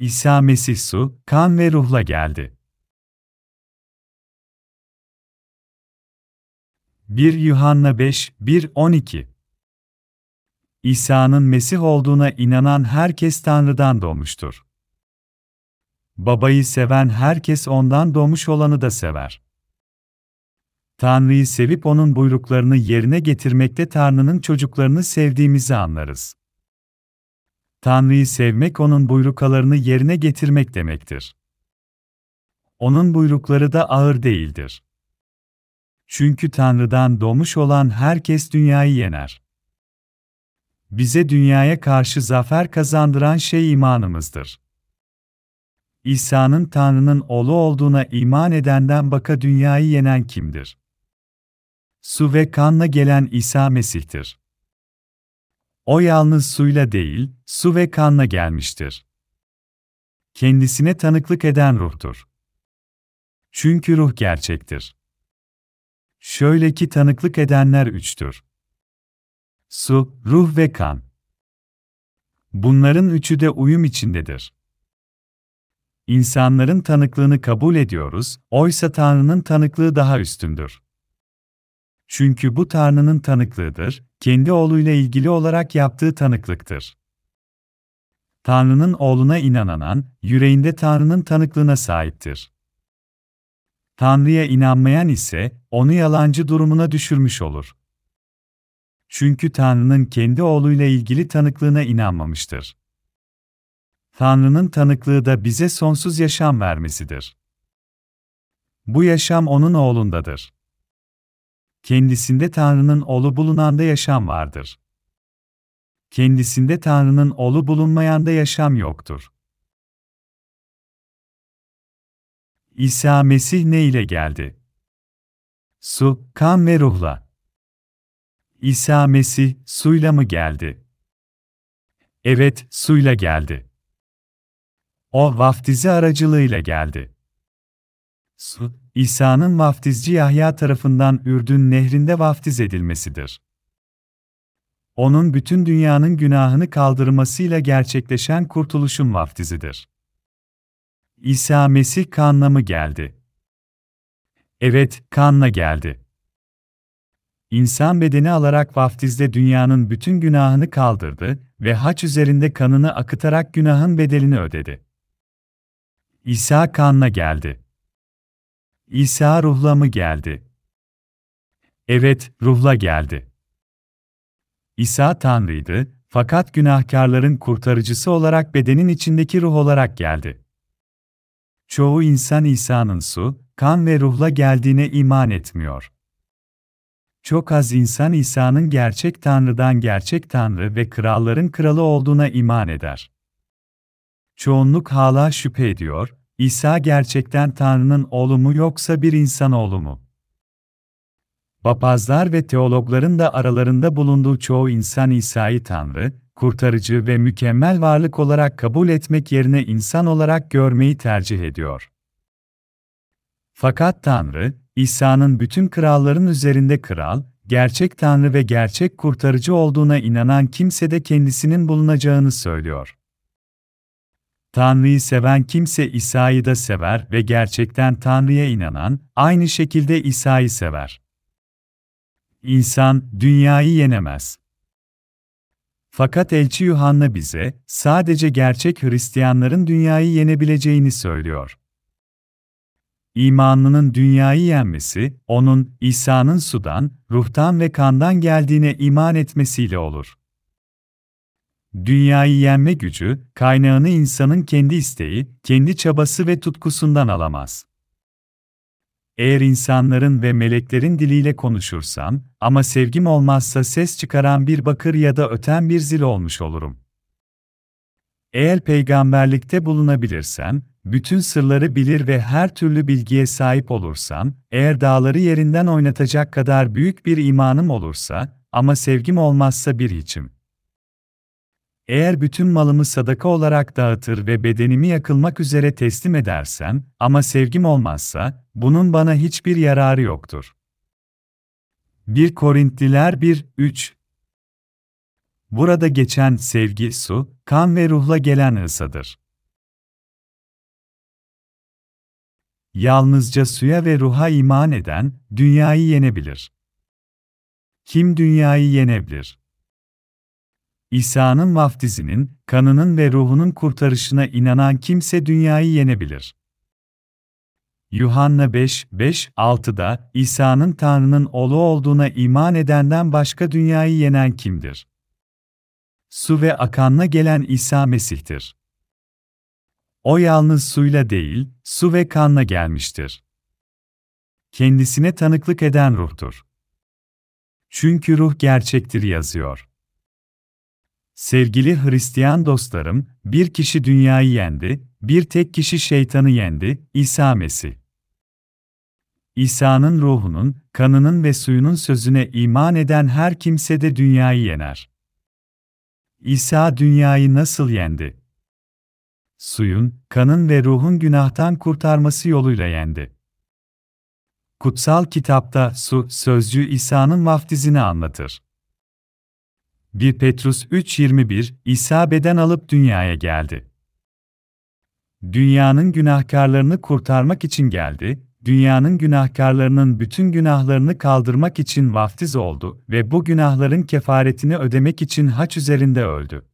İsa Mesih su, kan ve ruhla geldi. 1 Yuhanna 5, 1, 12 İsa'nın Mesih olduğuna inanan herkes Tanrı'dan doğmuştur. Babayı seven herkes ondan doğmuş olanı da sever. Tanrı'yı sevip onun buyruklarını yerine getirmekte Tanrı'nın çocuklarını sevdiğimizi anlarız. Tanrı'yı sevmek onun buyrukalarını yerine getirmek demektir. Onun buyrukları da ağır değildir. Çünkü Tanrı'dan doğmuş olan herkes dünyayı yener. Bize dünyaya karşı zafer kazandıran şey imanımızdır. İsa'nın Tanrı'nın oğlu olduğuna iman edenden baka dünyayı yenen kimdir? Su ve kanla gelen İsa Mesih'tir. O yalnız suyla değil, su ve kanla gelmiştir. Kendisine tanıklık eden ruhtur. Çünkü ruh gerçektir. Şöyle ki tanıklık edenler üçtür. Su, ruh ve kan. Bunların üçü de uyum içindedir. İnsanların tanıklığını kabul ediyoruz, oysa Tanrı'nın tanıklığı daha üstündür. Çünkü bu Tanrı'nın tanıklığıdır, kendi oğluyla ilgili olarak yaptığı tanıklıktır. Tanrı'nın oğluna inanan, yüreğinde Tanrı'nın tanıklığına sahiptir. Tanrı'ya inanmayan ise, onu yalancı durumuna düşürmüş olur. Çünkü Tanrı'nın kendi oğluyla ilgili tanıklığına inanmamıştır. Tanrı'nın tanıklığı da bize sonsuz yaşam vermesidir. Bu yaşam onun oğlundadır. Kendisinde Tanrı'nın oğlu bulunanda yaşam vardır. Kendisinde Tanrı'nın oğlu bulunmayanda yaşam yoktur. İsa Mesih ne ile geldi? Su, kan ve ruhla. İsa Mesih suyla mı geldi? Evet, suyla geldi. O vaftizi aracılığıyla geldi. Su, İsa'nın vaftizci Yahya tarafından Ürdün nehrinde vaftiz edilmesidir. Onun bütün dünyanın günahını kaldırmasıyla gerçekleşen kurtuluşun vaftizidir. İsa Mesih kanla mı geldi? Evet, kanla geldi. İnsan bedeni alarak vaftizde dünyanın bütün günahını kaldırdı ve haç üzerinde kanını akıtarak günahın bedelini ödedi. İsa kanla geldi. İsa ruhla mı geldi? Evet, ruhla geldi. İsa Tanrı'ydı, fakat günahkarların kurtarıcısı olarak bedenin içindeki ruh olarak geldi. Çoğu insan İsa'nın su, kan ve ruhla geldiğine iman etmiyor. Çok az insan İsa'nın gerçek Tanrı'dan gerçek Tanrı ve kralların kralı olduğuna iman eder. Çoğunluk hala şüphe ediyor, İsa gerçekten Tanrı'nın oğlu mu yoksa bir insan oğlu mu? Papazlar ve teologların da aralarında bulunduğu çoğu insan İsa'yı Tanrı, kurtarıcı ve mükemmel varlık olarak kabul etmek yerine insan olarak görmeyi tercih ediyor. Fakat Tanrı, İsa'nın bütün kralların üzerinde kral, gerçek Tanrı ve gerçek kurtarıcı olduğuna inanan kimse de kendisinin bulunacağını söylüyor. Tanrı'yı seven kimse İsa'yı da sever ve gerçekten Tanrı'ya inanan, aynı şekilde İsa'yı sever. İnsan, dünyayı yenemez. Fakat Elçi Yuhanna bize, sadece gerçek Hristiyanların dünyayı yenebileceğini söylüyor. İmanlının dünyayı yenmesi, onun, İsa'nın sudan, ruhtan ve kandan geldiğine iman etmesiyle olur. Dünyayı yenme gücü, kaynağını insanın kendi isteği, kendi çabası ve tutkusundan alamaz. Eğer insanların ve meleklerin diliyle konuşursam, ama sevgim olmazsa ses çıkaran bir bakır ya da öten bir zil olmuş olurum. Eğer peygamberlikte bulunabilirsem, bütün sırları bilir ve her türlü bilgiye sahip olursam, eğer dağları yerinden oynatacak kadar büyük bir imanım olursa, ama sevgim olmazsa bir hiçim. Eğer bütün malımı sadaka olarak dağıtır ve bedenimi yakılmak üzere teslim edersem ama sevgim olmazsa bunun bana hiçbir yararı yoktur. 1 Korintliler 1 3 Burada geçen sevgi su, kan ve ruhla gelen ısadır. Yalnızca suya ve ruha iman eden dünyayı yenebilir. Kim dünyayı yenebilir? İsa'nın vaftizinin, kanının ve ruhunun kurtarışına inanan kimse dünyayı yenebilir. Yuhanna 5, 5, 6'da, İsa'nın Tanrı'nın oğlu olduğuna iman edenden başka dünyayı yenen kimdir? Su ve akanla gelen İsa Mesih'tir. O yalnız suyla değil, su ve kanla gelmiştir. Kendisine tanıklık eden ruhtur. Çünkü ruh gerçektir yazıyor. Sevgili Hristiyan dostlarım, bir kişi dünyayı yendi, bir tek kişi şeytanı yendi, İsa Mesih. İsa'nın ruhunun, kanının ve suyunun sözüne iman eden her kimse de dünyayı yener. İsa dünyayı nasıl yendi? Suyun, kanın ve ruhun günahtan kurtarması yoluyla yendi. Kutsal kitapta su sözcüğü İsa'nın vaftizini anlatır. 1 Petrus 3.21 İsa beden alıp dünyaya geldi. Dünyanın günahkarlarını kurtarmak için geldi, dünyanın günahkarlarının bütün günahlarını kaldırmak için vaftiz oldu ve bu günahların kefaretini ödemek için haç üzerinde öldü.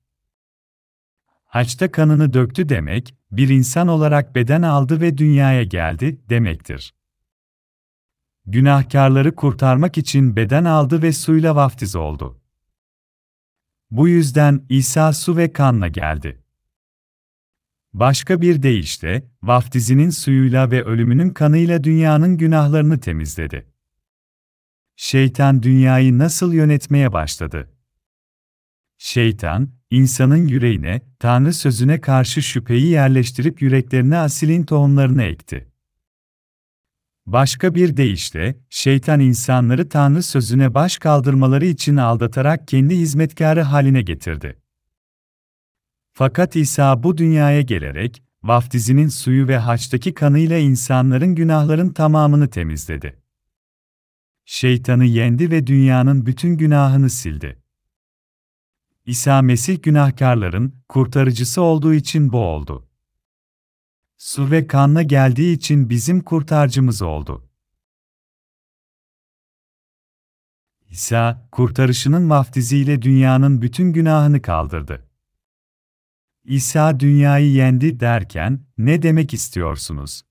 Haçta kanını döktü demek, bir insan olarak beden aldı ve dünyaya geldi demektir. Günahkarları kurtarmak için beden aldı ve suyla vaftiz oldu. Bu yüzden İsa su ve kanla geldi. Başka bir deyişle, vaftizinin suyuyla ve ölümünün kanıyla dünyanın günahlarını temizledi. Şeytan dünyayı nasıl yönetmeye başladı? Şeytan, insanın yüreğine, Tanrı sözüne karşı şüpheyi yerleştirip yüreklerine asilin tohumlarını ekti. Başka bir deyişle, şeytan insanları Tanrı sözüne baş kaldırmaları için aldatarak kendi hizmetkarı haline getirdi. Fakat İsa bu dünyaya gelerek, vaftizinin suyu ve haçtaki kanıyla insanların günahların tamamını temizledi. Şeytanı yendi ve dünyanın bütün günahını sildi. İsa Mesih günahkarların kurtarıcısı olduğu için bu oldu. Su ve kanla geldiği için bizim kurtarıcımız oldu. İsa, kurtarışının vaftiziyle dünyanın bütün günahını kaldırdı. İsa dünyayı yendi derken ne demek istiyorsunuz?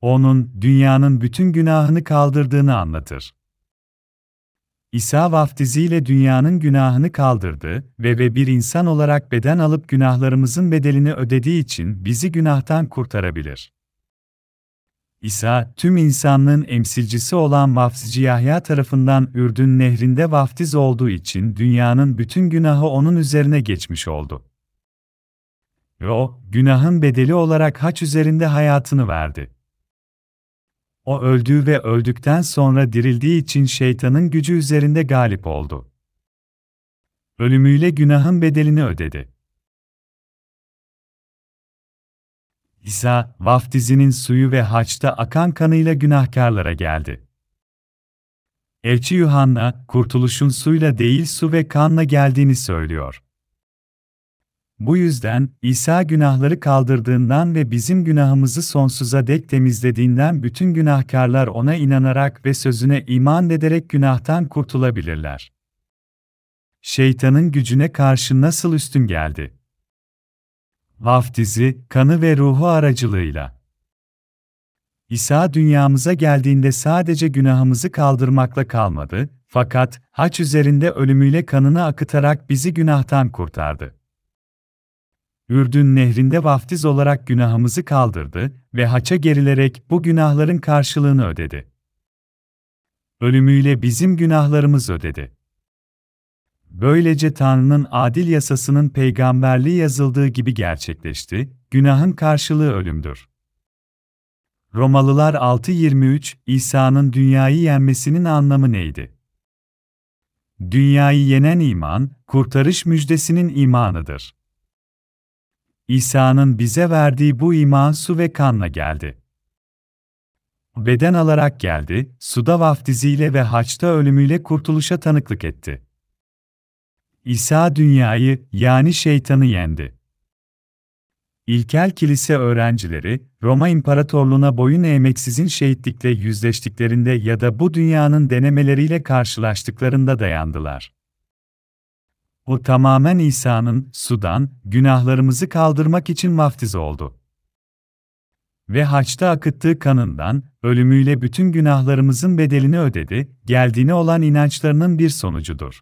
Onun dünyanın bütün günahını kaldırdığını anlatır. İsa vaftiziyle dünyanın günahını kaldırdı ve ve bir insan olarak beden alıp günahlarımızın bedelini ödediği için bizi günahtan kurtarabilir. İsa, tüm insanlığın emsilcisi olan vaftizci Yahya tarafından Ürdün nehrinde vaftiz olduğu için dünyanın bütün günahı onun üzerine geçmiş oldu. Ve o, günahın bedeli olarak haç üzerinde hayatını verdi. O öldü ve öldükten sonra dirildiği için şeytanın gücü üzerinde galip oldu. Ölümüyle günahın bedelini ödedi. İsa, vaftizinin suyu ve haçta akan kanıyla günahkarlara geldi. Elçi Yuhanna, kurtuluşun suyla değil su ve kanla geldiğini söylüyor. Bu yüzden, İsa günahları kaldırdığından ve bizim günahımızı sonsuza dek temizlediğinden bütün günahkarlar ona inanarak ve sözüne iman ederek günahtan kurtulabilirler. Şeytanın gücüne karşı nasıl üstün geldi? Vaftizi, kanı ve ruhu aracılığıyla. İsa dünyamıza geldiğinde sadece günahımızı kaldırmakla kalmadı, fakat haç üzerinde ölümüyle kanını akıtarak bizi günahtan kurtardı. Ürdün nehrinde vaftiz olarak günahımızı kaldırdı ve haça gerilerek bu günahların karşılığını ödedi. Ölümüyle bizim günahlarımız ödedi. Böylece Tanrı'nın adil yasasının peygamberliği yazıldığı gibi gerçekleşti, günahın karşılığı ölümdür. Romalılar 6.23 İsa'nın dünyayı yenmesinin anlamı neydi? Dünyayı yenen iman, kurtarış müjdesinin imanıdır. İsa'nın bize verdiği bu iman su ve kanla geldi. Beden alarak geldi, suda vaftiziyle ve haçta ölümüyle kurtuluşa tanıklık etti. İsa dünyayı, yani şeytanı yendi. İlkel kilise öğrencileri, Roma İmparatorluğuna boyun eğmeksizin şehitlikle yüzleştiklerinde ya da bu dünyanın denemeleriyle karşılaştıklarında dayandılar. O tamamen İsa'nın, sudan, günahlarımızı kaldırmak için vaftiz oldu. Ve haçta akıttığı kanından, ölümüyle bütün günahlarımızın bedelini ödedi, geldiğine olan inançlarının bir sonucudur.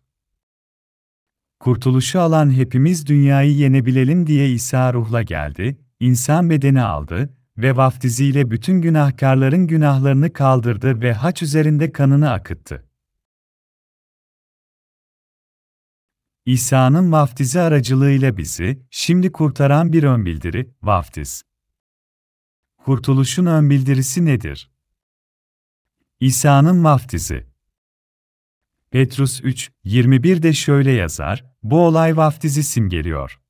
Kurtuluşu alan hepimiz dünyayı yenebilelim diye İsa ruhla geldi, insan bedeni aldı ve vaftiziyle bütün günahkarların günahlarını kaldırdı ve haç üzerinde kanını akıttı. İsa'nın vaftizi aracılığıyla bizi, şimdi kurtaran bir ön bildiri, vaftiz. Kurtuluşun ön bildirisi nedir? İsa'nın vaftizi. Petrus 3, 21'de şöyle yazar, bu olay vaftizi simgeliyor.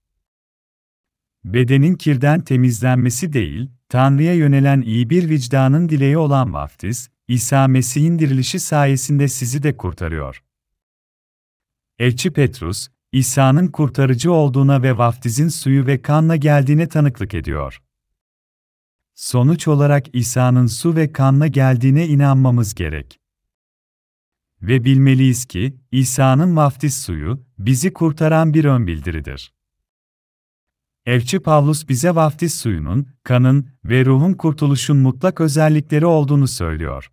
Bedenin kirden temizlenmesi değil, Tanrı'ya yönelen iyi bir vicdanın dileği olan vaftiz, İsa Mesih'in dirilişi sayesinde sizi de kurtarıyor. Elçi Petrus, İsa'nın kurtarıcı olduğuna ve vaftizin suyu ve kanla geldiğine tanıklık ediyor. Sonuç olarak İsa'nın su ve kanla geldiğine inanmamız gerek. Ve bilmeliyiz ki, İsa'nın vaftiz suyu, bizi kurtaran bir ön bildiridir. Elçi Pavlus bize vaftiz suyunun, kanın ve ruhun kurtuluşun mutlak özellikleri olduğunu söylüyor.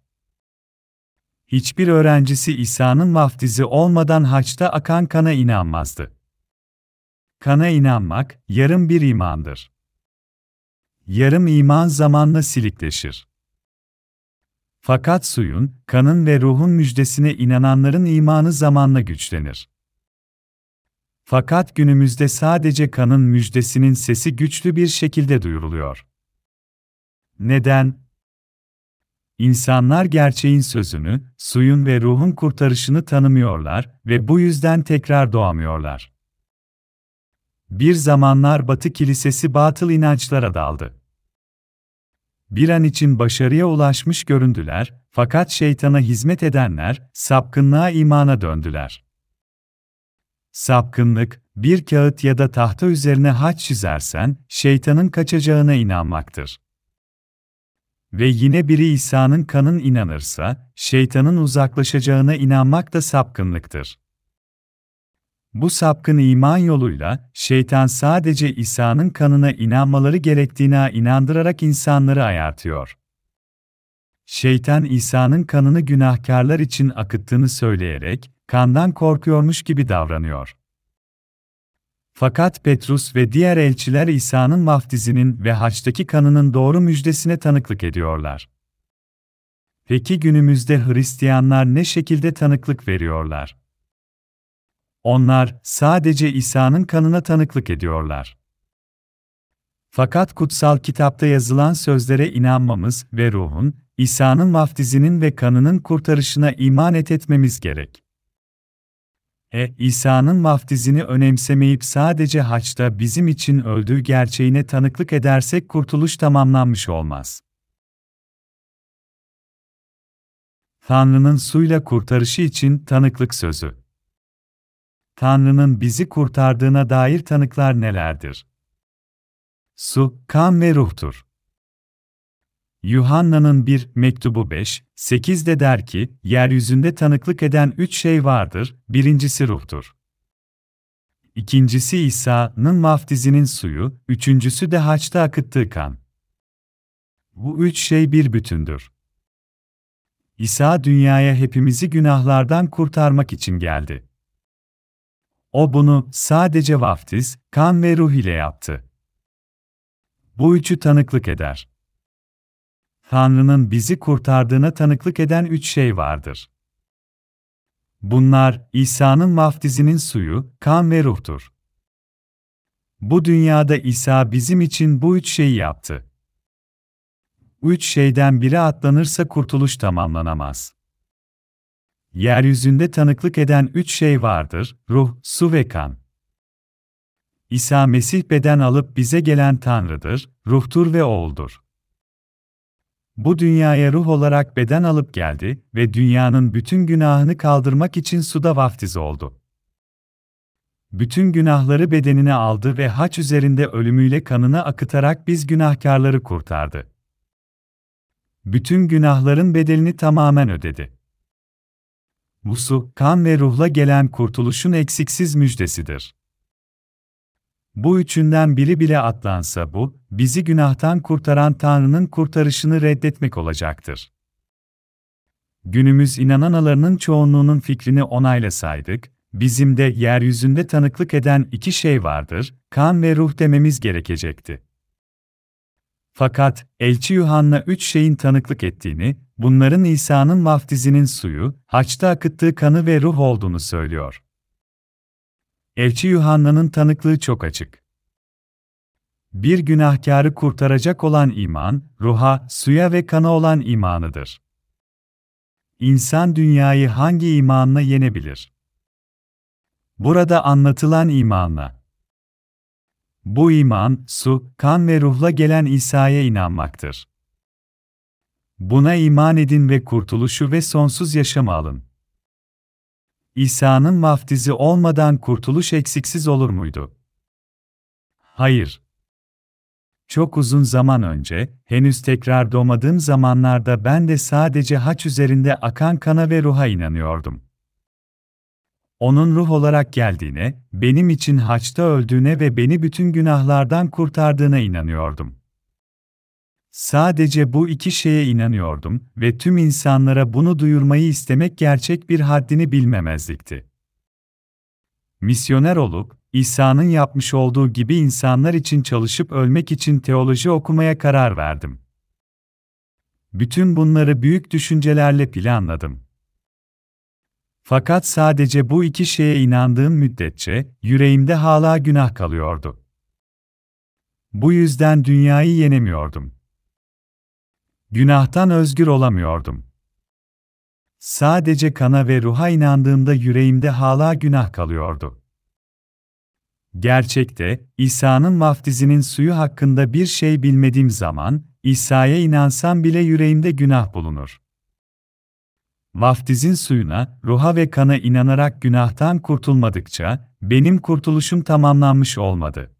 Hiçbir öğrencisi İsa'nın vaftizi olmadan haçta akan kana inanmazdı. Kana inanmak, yarım bir imandır. Yarım iman zamanla silikleşir. Fakat suyun, kanın ve ruhun müjdesine inananların imanı zamanla güçlenir. Fakat günümüzde sadece kanın müjdesinin sesi güçlü bir şekilde duyuruluyor. Neden? İnsanlar gerçeğin sözünü, suyun ve ruhun kurtarışını tanımıyorlar ve bu yüzden tekrar doğamıyorlar. Bir zamanlar Batı Kilisesi batıl inançlara daldı. Bir an için başarıya ulaşmış göründüler, fakat şeytana hizmet edenler, sapkınlığa imana döndüler. Sapkınlık, bir kağıt ya da tahta üzerine haç çizersen, şeytanın kaçacağına inanmaktır. Ve yine biri İsa'nın kanın inanırsa, şeytanın uzaklaşacağına inanmak da sapkınlıktır. Bu sapkın iman yoluyla, şeytan sadece İsa'nın kanına inanmaları gerektiğine inandırarak insanları ayartıyor. Şeytan İsa'nın kanını günahkarlar için akıttığını söyleyerek, kandan korkuyormuş gibi davranıyor. Fakat Petrus ve diğer elçiler İsa'nın vaftizinin ve haçtaki kanının doğru müjdesine tanıklık ediyorlar. Peki günümüzde Hristiyanlar ne şekilde tanıklık veriyorlar? Onlar sadece İsa'nın kanına tanıklık ediyorlar. Fakat kutsal kitapta yazılan sözlere inanmamız ve ruhun, İsa'nın vaftizinin ve kanının kurtarışına iman et etmemiz gerek. E, İsa'nın vaftizini önemsemeyip sadece haçta bizim için öldüğü gerçeğine tanıklık edersek kurtuluş tamamlanmış olmaz. Tanrı'nın suyla kurtarışı için tanıklık sözü. Tanrı'nın bizi kurtardığına dair tanıklar nelerdir? Su, kan ve ruhtur. Yuhanna'nın bir mektubu 5, 8'de der ki, yeryüzünde tanıklık eden üç şey vardır, birincisi ruhtur. İkincisi İsa'nın vaftizinin suyu, üçüncüsü de haçta akıttığı kan. Bu üç şey bir bütündür. İsa dünyaya hepimizi günahlardan kurtarmak için geldi. O bunu sadece vaftiz, kan ve ruh ile yaptı. Bu üçü tanıklık eder. Tanrı'nın bizi kurtardığına tanıklık eden üç şey vardır. Bunlar, İsa'nın vaftizinin suyu, kan ve ruhtur. Bu dünyada İsa bizim için bu üç şeyi yaptı. Üç şeyden biri atlanırsa kurtuluş tamamlanamaz. Yeryüzünde tanıklık eden üç şey vardır, ruh, su ve kan. İsa Mesih beden alıp bize gelen Tanrı'dır, ruhtur ve oğuldur. Bu dünyaya ruh olarak beden alıp geldi ve dünyanın bütün günahını kaldırmak için suda vaftiz oldu. bütün günahları bedenine aldı ve haç üzerinde ölümüyle kanını akıtarak biz günahkarları kurtardı. Bütün günahların bedelini tamamen ödedi. Bu su, kan ve ruhla gelen kurtuluşun eksiksiz müjdesidir. Bu üçünden biri bile atlansa bu, bizi günahtan kurtaran Tanrı'nın kurtarışını reddetmek olacaktır. Günümüz inananalarının çoğunluğunun fikrini onaylasaydık, bizim de yeryüzünde tanıklık eden iki şey vardır, kan ve ruh dememiz gerekecekti. Fakat, Elçi Yuhanna üç şeyin tanıklık ettiğini, bunların İsa'nın vaftizinin suyu, haçta akıttığı kanı ve ruh olduğunu söylüyor. Elçi Yuhanna'nın tanıklığı çok açık. Bir günahkarı kurtaracak olan iman, ruha, suya ve kana olan imanıdır. İnsan dünyayı hangi imanla yenebilir? Burada anlatılan imanla. Bu iman, su, kan ve ruhla gelen İsa'ya inanmaktır. Buna iman edin ve kurtuluşu ve sonsuz yaşamı alın. İsa'nın vaftizi olmadan kurtuluş eksiksiz olur muydu? Hayır. Çok uzun zaman önce, henüz tekrar doğmadığım zamanlarda ben de sadece haç üzerinde akan kana ve ruha inanıyordum. Onun ruh olarak geldiğine, benim için haçta öldüğüne ve beni bütün günahlardan kurtardığına inanıyordum. Sadece bu iki şeye inanıyordum ve tüm insanlara bunu duyurmayı istemek gerçek bir haddini bilmemezlikti. Misyoner olup, İsa'nın yapmış olduğu gibi insanlar için çalışıp ölmek için teoloji okumaya karar verdim. Bütün bunları büyük düşüncelerle planladım. Fakat sadece bu iki şeye inandığım müddetçe, yüreğimde hala günah kalıyordu. Bu yüzden dünyayı yenemiyordum. Günahtan özgür olamıyordum. Sadece kana ve ruha inandığımda yüreğimde hala günah kalıyordu. Gerçekte, İsa'nın vaftizinin suyu hakkında bir şey bilmediğim zaman, İsa'ya inansam bile yüreğimde günah bulunur. Vaftizin suyuna, ruha ve kana inanarak günahtan kurtulmadıkça, benim kurtuluşum tamamlanmış olmadı.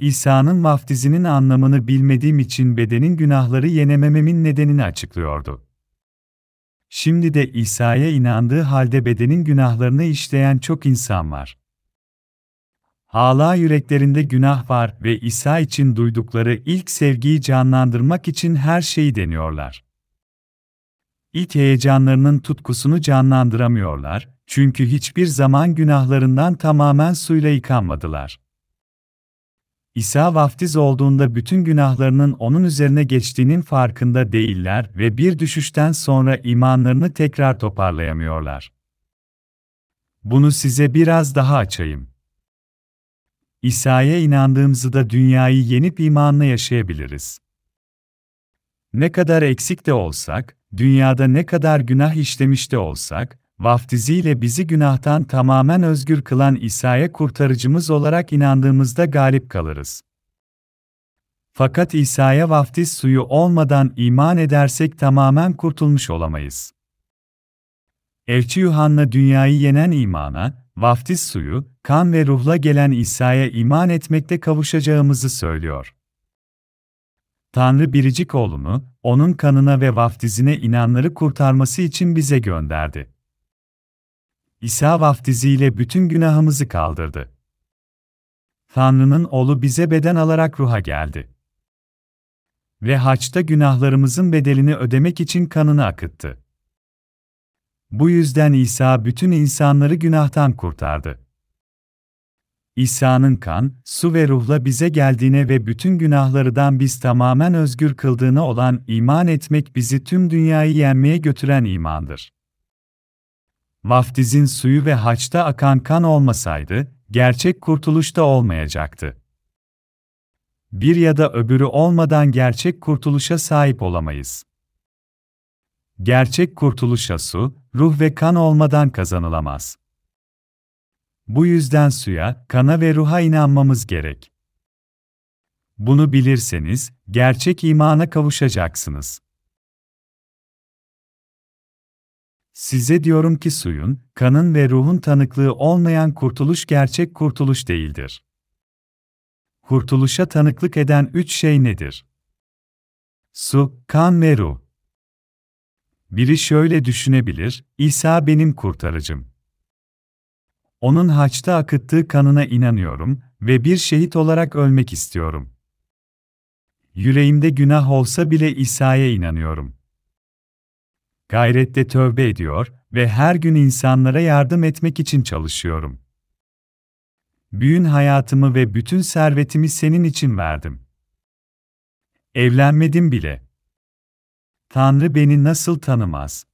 İsa'nın vaftizinin anlamını bilmediğim için bedenin günahları yenemememin nedenini açıklıyordu. Şimdi de İsa'ya inandığı halde bedenin günahlarını işleyen çok insan var. Hala yüreklerinde günah var ve İsa için duydukları ilk sevgiyi canlandırmak için her şeyi deniyorlar. İlk heyecanlarının tutkusunu canlandıramıyorlar, çünkü hiçbir zaman günahlarından tamamen suyla yıkanmadılar. İsa vaftiz olduğunda bütün günahlarının onun üzerine geçtiğinin farkında değiller ve bir düşüşten sonra imanlarını tekrar toparlayamıyorlar. Bunu size biraz daha açayım. İsa'ya inandığımızda dünyayı yenip imanla yaşayabiliriz. Ne kadar eksik de olsak, dünyada ne kadar günah işlemiş de olsak, vaftiziyle bizi günahtan tamamen özgür kılan İsa'ya kurtarıcımız olarak inandığımızda galip kalırız. Fakat İsa'ya vaftiz suyu olmadan iman edersek tamamen kurtulmuş olamayız. Elçi Yuhanna dünyayı yenen imana, vaftiz suyu, kan ve ruhla gelen İsa'ya iman etmekte kavuşacağımızı söylüyor. Tanrı biricik oğlunu, onun kanına ve vaftizine inanları kurtarması için bize gönderdi. İsa vaftiziyle bütün günahımızı kaldırdı. Tanrı'nın oğlu bize beden alarak ruha geldi. Ve haçta günahlarımızın bedelini ödemek için kanını akıttı. Bu yüzden İsa bütün insanları günahtan kurtardı. İsa'nın kan, su ve ruhla bize geldiğine ve bütün günahlardan biz tamamen özgür kıldığına olan iman etmek bizi tüm dünyayı yenmeye götüren imandır. Vaftizin suyu ve haçta akan kan olmasaydı, gerçek kurtuluş da olmayacaktı. Bir ya da öbürü olmadan gerçek kurtuluşa sahip olamayız. Gerçek kurtuluşa su, ruh ve kan olmadan kazanılamaz. Bu yüzden suya, kana ve ruha inanmamız gerek. Bunu bilirseniz, gerçek imana kavuşacaksınız. Size diyorum ki suyun, kanın ve ruhun tanıklığı olmayan kurtuluş gerçek kurtuluş değildir. Kurtuluşa tanıklık eden üç şey nedir? Su, kan ve ruh. Biri şöyle düşünebilir, İsa benim kurtarıcım. Onun haçta akıttığı kanına inanıyorum ve bir şehit olarak ölmek istiyorum. Yüreğimde günah olsa bile İsa'ya inanıyorum. Gayrette tövbe ediyor ve her gün insanlara yardım etmek için çalışıyorum. Büyün hayatımı ve bütün servetimi senin için verdim. Evlenmedim bile. Tanrı beni nasıl tanımaz?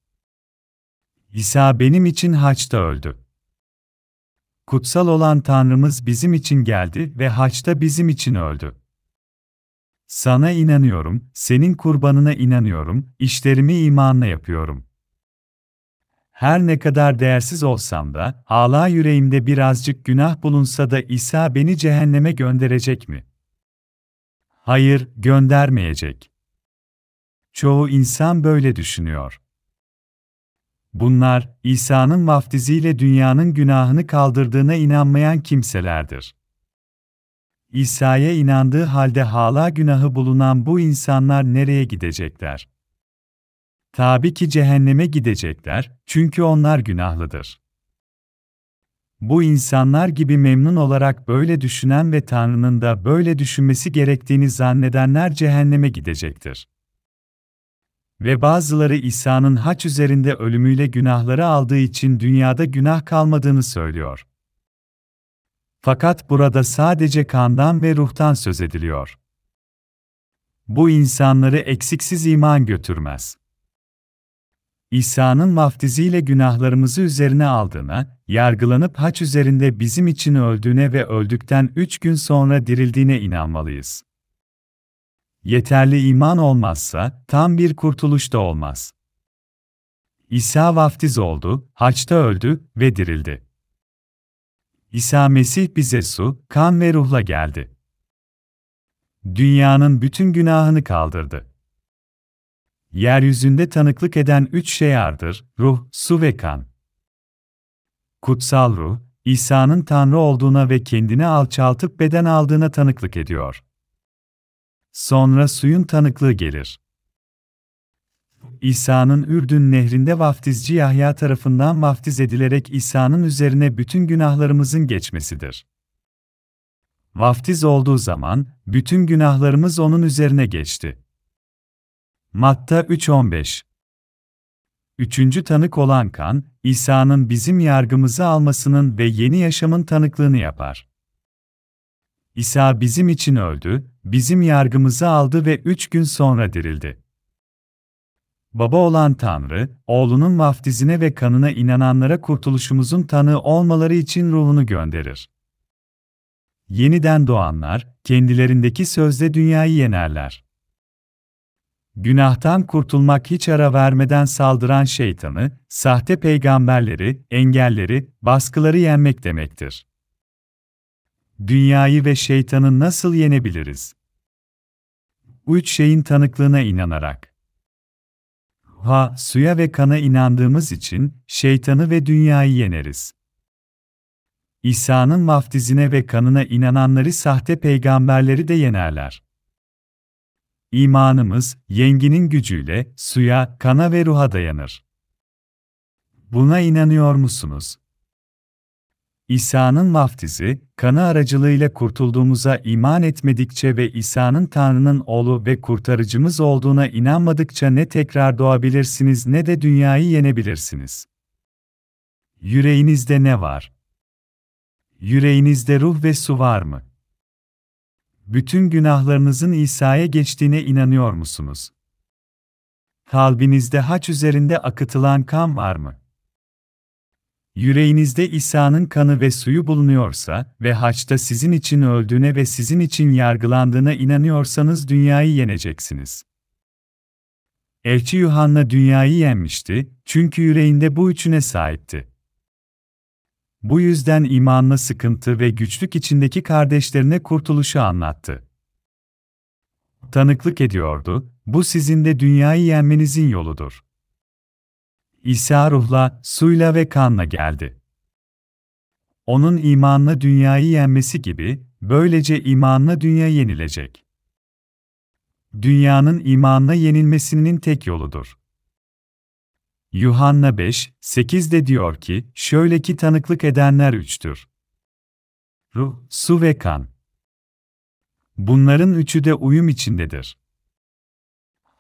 İsa benim için haçta öldü. Kutsal olan Tanrımız bizim için geldi ve haçta bizim için öldü. Sana inanıyorum, senin kurbanına inanıyorum, işlerimi imanla yapıyorum. Her ne kadar değersiz olsam da, hala yüreğimde birazcık günah bulunsa da İsa beni cehenneme gönderecek mi? Hayır, göndermeyecek. Çoğu insan böyle düşünüyor. Bunlar, İsa'nın vaftiziyle dünyanın günahını kaldırdığına inanmayan kimselerdir. İsa'ya inandığı halde hala günahı bulunan bu insanlar nereye gidecekler? Tabii ki cehenneme gidecekler, çünkü onlar günahlıdır. Bu insanlar gibi memnun olarak böyle düşünen ve Tanrı'nın da böyle düşünmesi gerektiğini zannedenler cehenneme gidecektir. Ve bazıları İsa'nın haç üzerinde ölümüyle günahları aldığı için dünyada günah kalmadığını söylüyor. Fakat burada sadece kandan ve ruhtan söz ediliyor. Bu insanları eksiksiz iman götürmez. İsa'nın vaftiziyle günahlarımızı üzerine aldığına, yargılanıp haç üzerinde bizim için öldüğüne ve öldükten üç gün sonra dirildiğine inanmalıyız. Yeterli iman olmazsa, tam bir kurtuluş da olmaz. İsa vaftiz oldu, haçta öldü ve dirildi. İsa Mesih bize su, kan ve ruhla geldi. Dünyanın bütün günahını kaldırdı. Yeryüzünde tanıklık eden üç şey vardır, ruh, su ve kan. Kutsal ruh, İsa'nın Tanrı olduğuna ve kendini alçaltıp beden aldığına tanıklık ediyor. Sonra suyun tanıklığı gelir. İsa'nın Ürdün nehrinde vaftizci Yahya tarafından vaftiz edilerek İsa'nın üzerine bütün günahlarımızın geçmesidir. Vaftiz olduğu zaman, bütün günahlarımız onun üzerine geçti. Matta 3.15 Üçüncü tanık olan kan, İsa'nın bizim yargımızı almasının ve yeni yaşamın tanıklığını yapar. İsa bizim için öldü, bizim yargımızı aldı ve üç gün sonra dirildi. Baba olan Tanrı, oğlunun vaftizine ve kanına inananlara kurtuluşumuzun tanığı olmaları için ruhunu gönderir. Yeniden doğanlar, kendilerindeki sözle dünyayı yenerler. Günahtan kurtulmak hiç ara vermeden saldıran şeytanı, sahte peygamberleri, engelleri, baskıları yenmek demektir. Dünyayı ve şeytanı nasıl yenebiliriz? Üç şeyin tanıklığına inanarak. Ha, suya ve kana inandığımız için şeytanı ve dünyayı yeneriz. İsa'nın vaftizine ve kanına inananları sahte peygamberleri de yenerler. İmanımız, yenginin gücüyle suya, kana ve ruha dayanır. Buna inanıyor musunuz? İsa'nın vaftizi, kanı aracılığıyla kurtulduğumuza iman etmedikçe ve İsa'nın Tanrı'nın oğlu ve kurtarıcımız olduğuna inanmadıkça ne tekrar doğabilirsiniz ne de dünyayı yenebilirsiniz. Yüreğinizde ne var? Yüreğinizde ruh ve su var mı? Bütün günahlarınızın İsa'ya geçtiğine inanıyor musunuz? Kalbinizde haç üzerinde akıtılan kan var mı? Yüreğinizde İsa'nın kanı ve suyu bulunuyorsa ve haçta sizin için öldüğüne ve sizin için yargılandığına inanıyorsanız dünyayı yeneceksiniz. Elçi Yuhanna dünyayı yenmişti, çünkü yüreğinde bu üçüne sahipti. Bu yüzden imanla sıkıntı ve güçlük içindeki kardeşlerine kurtuluşu anlattı. Tanıklık ediyordu, bu sizin de dünyayı yenmenizin yoludur. İsa ruhla, suyla ve kanla geldi. Onun imanla dünyayı yenmesi gibi, böylece imanla dünya yenilecek. Dünyanın imanla yenilmesinin tek yoludur. Yuhanna 5, 8'de diyor ki, şöyle ki tanıklık edenler üçtür. Ruh, su ve kan. Bunların üçü de uyum içindedir.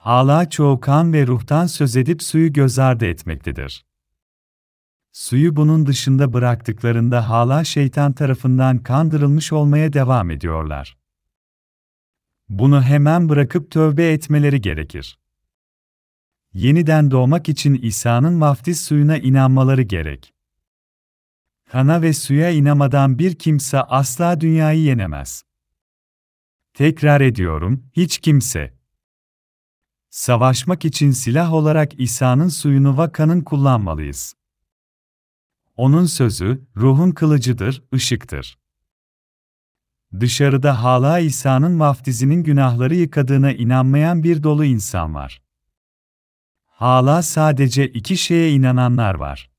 Hala çoğu kan ve ruhtan söz edip suyu göz ardı etmektedir. Suyu bunun dışında bıraktıklarında hala şeytan tarafından kandırılmış olmaya devam ediyorlar. Bunu hemen bırakıp tövbe etmeleri gerekir. Yeniden doğmak için İsa'nın vaftiz suyuna inanmaları gerek. Kana ve suya inamadan bir kimse asla dünyayı yenemez. Tekrar ediyorum, hiç kimse. Savaşmak için silah olarak İsa'nın suyunu ve kanın kullanmalıyız. Onun sözü, ruhun kılıcıdır, ışıktır. Dışarıda hala İsa'nın vaftizinin günahları yıkadığına inanmayan bir dolu insan var. Hala sadece iki şeye inananlar var.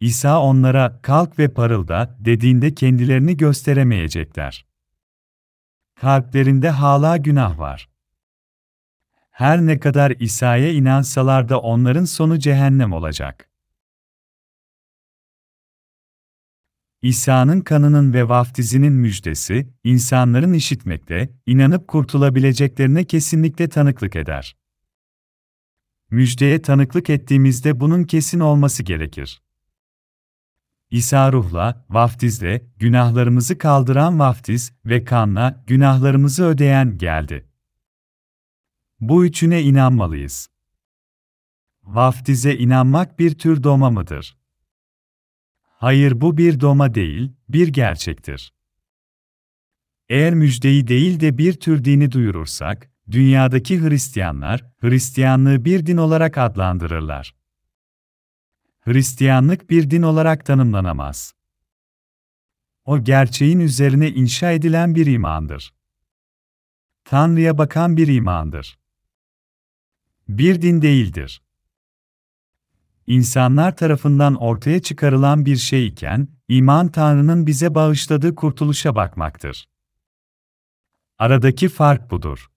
İsa onlara kalk ve parılda dediğinde kendilerini gösteremeyecekler. Kalplerinde hala günah var. Her ne kadar İsa'ya inansalar da onların sonu cehennem olacak. İsa'nın kanının ve vaftizinin müjdesi, insanların işitmekte, inanıp kurtulabileceklerine kesinlikle tanıklık eder. Müjdeye tanıklık ettiğimizde bunun kesin olması gerekir. İsa ruhla, vaftizle, günahlarımızı kaldıran vaftiz ve kanla, günahlarımızı ödeyen geldi. Bu üçüne inanmalıyız. Vaftize inanmak bir tür doma mıdır? Hayır bu bir doma değil, bir gerçektir. Eğer müjdeyi değil de bir tür dini duyurursak, dünyadaki Hristiyanlar, Hristiyanlığı bir din olarak adlandırırlar. Hristiyanlık bir din olarak tanımlanamaz. O gerçeğin üzerine inşa edilen bir imandır. Tanrı'ya bakan bir imandır. Bir din değildir. İnsanlar tarafından ortaya çıkarılan bir şey iken, iman Tanrı'nın bize bağışladığı kurtuluşa bakmaktır. Aradaki fark budur.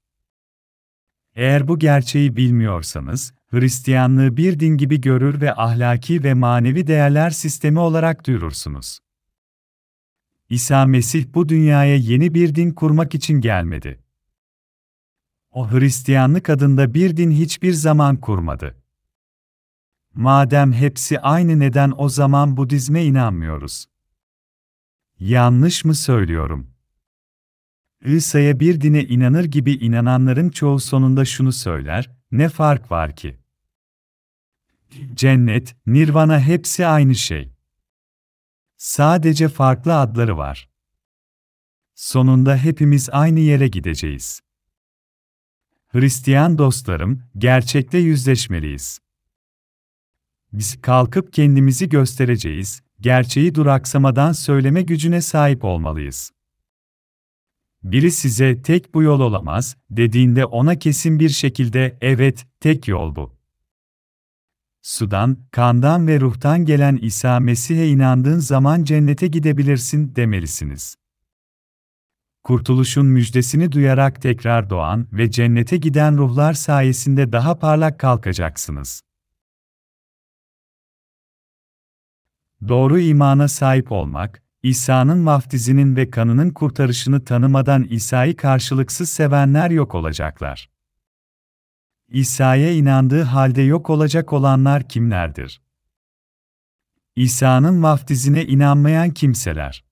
Eğer bu gerçeği bilmiyorsanız, Hristiyanlığı bir din gibi görür ve ahlaki ve manevi değerler sistemi olarak duyurursunuz. İsa Mesih bu dünyaya yeni bir din kurmak için gelmedi. O Hristiyanlık adında bir din hiçbir zaman kurmadı. Madem hepsi aynı neden o zaman Budizme inanmıyoruz? Yanlış mı söylüyorum? İsa'ya bir dine inanır gibi inananların çoğu sonunda şunu söyler, ne fark var ki? Cennet, nirvana hepsi aynı şey. Sadece farklı adları var. Sonunda hepimiz aynı yere gideceğiz. Hristiyan dostlarım, gerçekle yüzleşmeliyiz. Biz kalkıp kendimizi göstereceğiz, gerçeği duraksamadan söyleme gücüne sahip olmalıyız. Biri size tek bu yol olamaz dediğinde ona kesin bir şekilde evet, tek yol bu. Sudan, kandan ve ruhtan gelen İsa Mesih'e inandığın zaman cennete gidebilirsin demelisiniz. Kurtuluşun müjdesini duyarak tekrar doğan ve cennete giden ruhlar sayesinde daha parlak kalkacaksınız. Doğru imana sahip olmak, İsa'nın vaftizinin ve kanının kurtarışını tanımadan İsa'yı karşılıksız sevenler yok olacaklar. İsa'ya inandığı halde yok olacak olanlar kimlerdir? İsa'nın vaftizine inanmayan kimseler.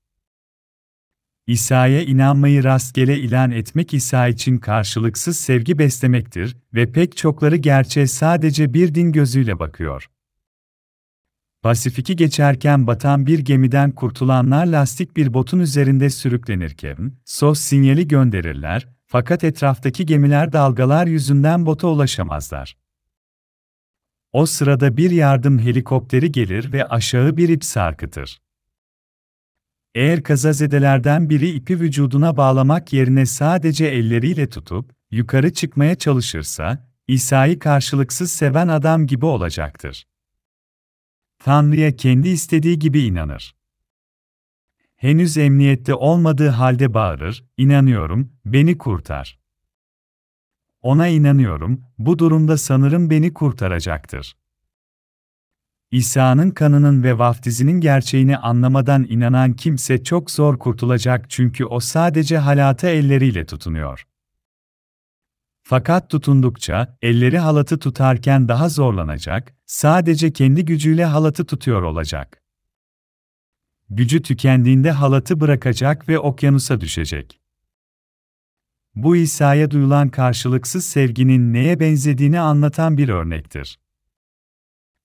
İsa'ya inanmayı rastgele ilan etmek İsa için karşılıksız sevgi beslemektir ve pek çokları gerçeğe sadece bir din gözüyle bakıyor. Pasifik'i geçerken batan bir gemiden kurtulanlar lastik bir botun üzerinde sürüklenirken, SOS sinyali gönderirler, fakat etraftaki gemiler dalgalar yüzünden bota ulaşamazlar. O sırada bir yardım helikopteri gelir ve aşağı bir ip sarkıtır. Eğer kazazedelerden biri ipi vücuduna bağlamak yerine sadece elleriyle tutup, yukarı çıkmaya çalışırsa, İsa'yı karşılıksız seven adam gibi olacaktır. Tanrı'ya kendi istediği gibi inanır. Henüz emniyette olmadığı halde bağırır, inanıyorum, beni kurtar. Ona inanıyorum, bu durumda sanırım beni kurtaracaktır. İsa'nın kanının ve vaftizinin gerçeğini anlamadan inanan kimse çok zor kurtulacak çünkü o sadece halata elleriyle tutunuyor. Fakat tutundukça, elleri halatı tutarken daha zorlanacak, sadece kendi gücüyle halatı tutuyor olacak. Gücü tükendiğinde halatı bırakacak ve okyanusa düşecek. Bu İsa'ya duyulan karşılıksız sevginin neye benzediğini anlatan bir örnektir.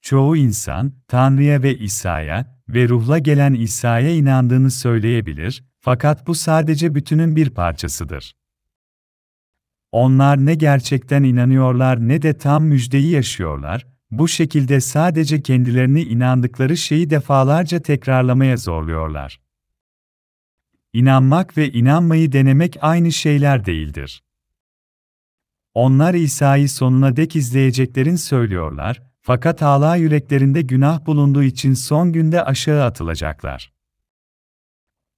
Çoğu insan, Tanrı'ya ve İsa'ya ve ruhla gelen İsa'ya inandığını söyleyebilir, fakat bu sadece bütünün bir parçasıdır. Onlar ne gerçekten inanıyorlar ne de tam müjdeyi yaşıyorlar, bu şekilde sadece kendilerini inandıkları şeyi defalarca tekrarlamaya zorluyorlar. İnanmak ve inanmayı denemek aynı şeyler değildir. Onlar İsa'yı sonuna dek izleyeceklerin söylüyorlar, fakat hala yüreklerinde günah bulunduğu için son günde aşağı atılacaklar.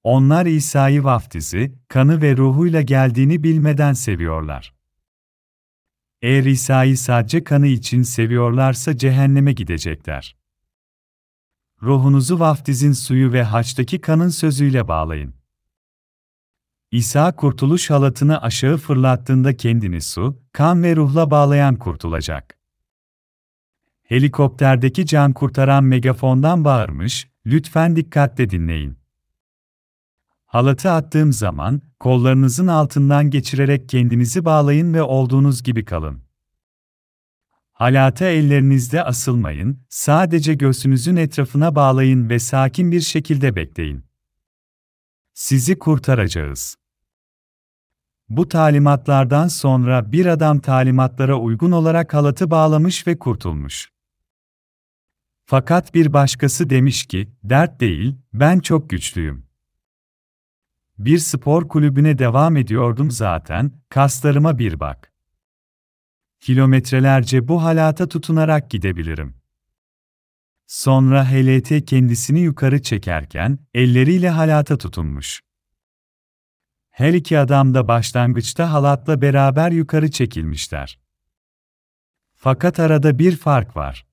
Onlar İsa'yı vaftizi, kanı ve ruhuyla geldiğini bilmeden seviyorlar. Eğer İsa'yı sadece kanı için seviyorlarsa cehenneme gidecekler. Ruhunuzu vaftizin suyu ve haçtaki kanın sözüyle bağlayın. İsa kurtuluş halatını aşağı fırlattığında kendini su, kan ve ruhla bağlayan kurtulacak. Helikopterdeki can kurtaran megafondan bağırmış, lütfen dikkatle dinleyin. Halatı attığım zaman, kollarınızın altından geçirerek kendinizi bağlayın ve olduğunuz gibi kalın. Halata ellerinizde asılmayın, sadece göğsünüzün etrafına bağlayın ve sakin bir şekilde bekleyin. Sizi kurtaracağız. Bu talimatlardan sonra bir adam talimatlara uygun olarak halatı bağlamış ve kurtulmuş. Fakat bir başkası demiş ki, dert değil, ben çok güçlüyüm. Bir spor kulübüne devam ediyordum zaten, kaslarıma bir bak. Kilometrelerce bu halata tutunarak gidebilirim. Sonra HLT kendisini yukarı çekerken, elleriyle halata tutunmuş. Her iki adam da başlangıçta halatla beraber yukarı çekilmişler. Fakat arada bir fark var.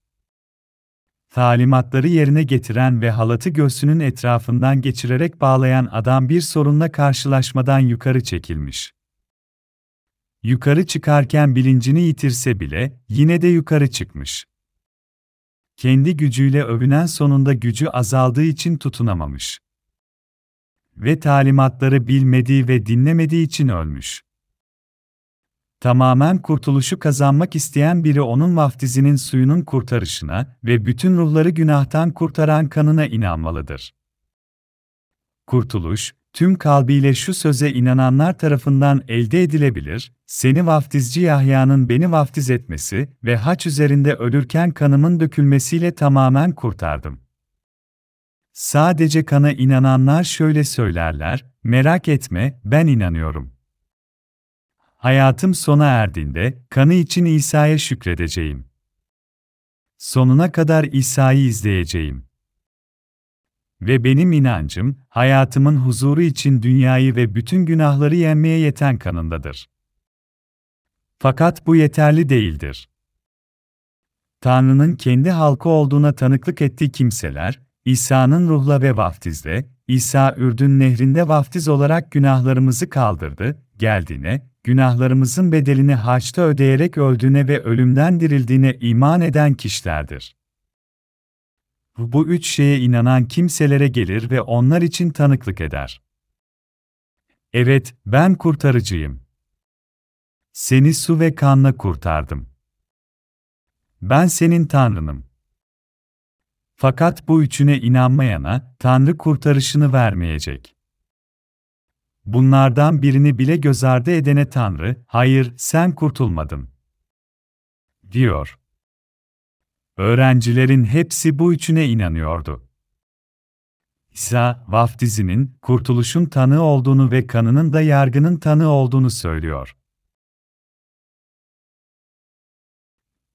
Talimatları yerine getiren ve halatı göğsünün etrafından geçirerek bağlayan adam bir sorunla karşılaşmadan yukarı çekilmiş. Yukarı çıkarken bilincini yitirse bile yine de yukarı çıkmış. Kendi gücüyle övünen sonunda gücü azaldığı için tutunamamış. Ve talimatları bilmediği ve dinlemediği için ölmüş. Tamamen kurtuluşu kazanmak isteyen biri onun vaftizinin suyunun kurtarışına ve bütün ruhları günahtan kurtaran kanına inanmalıdır. Kurtuluş, tüm kalbiyle şu söze inananlar tarafından elde edilebilir, seni vaftizci Yahya'nın beni vaftiz etmesi ve haç üzerinde ölürken kanımın dökülmesiyle tamamen kurtardım. Sadece kana inananlar şöyle söylerler, merak etme, ben inanıyorum. Hayatım sona erdiğinde, kanı için İsa'ya şükredeceğim. Sonuna kadar İsa'yı izleyeceğim. Ve benim inancım, hayatımın huzuru için dünyayı ve bütün günahları yenmeye yeten kanındadır. Fakat bu yeterli değildir. Tanrı'nın kendi halkı olduğuna tanıklık ettiği kimseler, İsa'nın ruhla ve vaftizle, İsa Ürdün nehrinde vaftiz olarak günahlarımızı kaldırdı, geldiğine, günahlarımızın bedelini haçta ödeyerek öldüğüne ve ölümden dirildiğine iman eden kişilerdir. Bu üç şeye inanan kimselere gelir ve onlar için tanıklık eder. Evet, ben kurtarıcıyım. Seni su ve kanla kurtardım. Ben senin Tanrınım. Fakat bu üçüne inanmayana, Tanrı kurtarışını vermeyecek. Bunlardan birini bile göz ardı edene Tanrı, hayır, sen kurtulmadın. diyor. Öğrencilerin hepsi bu üçüne inanıyordu. İsa, vaftizinin, kurtuluşun tanığı olduğunu ve kanının da yargının tanığı olduğunu söylüyor.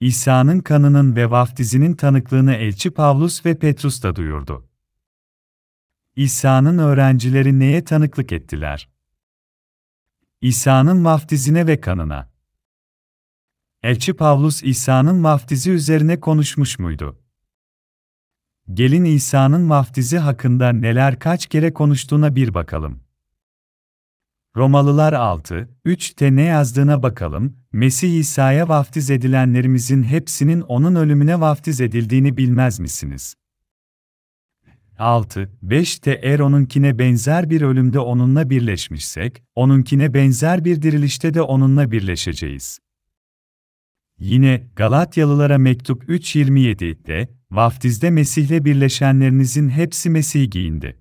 İsa'nın kanının ve vaftizinin tanıklığını elçi Pavlus ve Petrus da duyurdu. İsa'nın öğrencileri neye tanıklık ettiler? İsa'nın vaftizine ve kanına. Elçi Pavlus İsa'nın vaftizi üzerine konuşmuş muydu? Gelin İsa'nın vaftizi hakkında neler kaç kere konuştuğuna bir bakalım. Romalılar 6, 3'te ne yazdığına bakalım, Mesih İsa'ya vaftiz edilenlerimizin hepsinin onun ölümüne vaftiz edildiğini bilmez misiniz? 6, 5'te eğer onunkine benzer bir ölümde onunla birleşmişsek, onunkine benzer bir dirilişte de onunla birleşeceğiz. Yine Galatyalılara mektup 3.27'de, vaftizde Mesih'le birleşenlerinizin hepsi Mesih giyindi.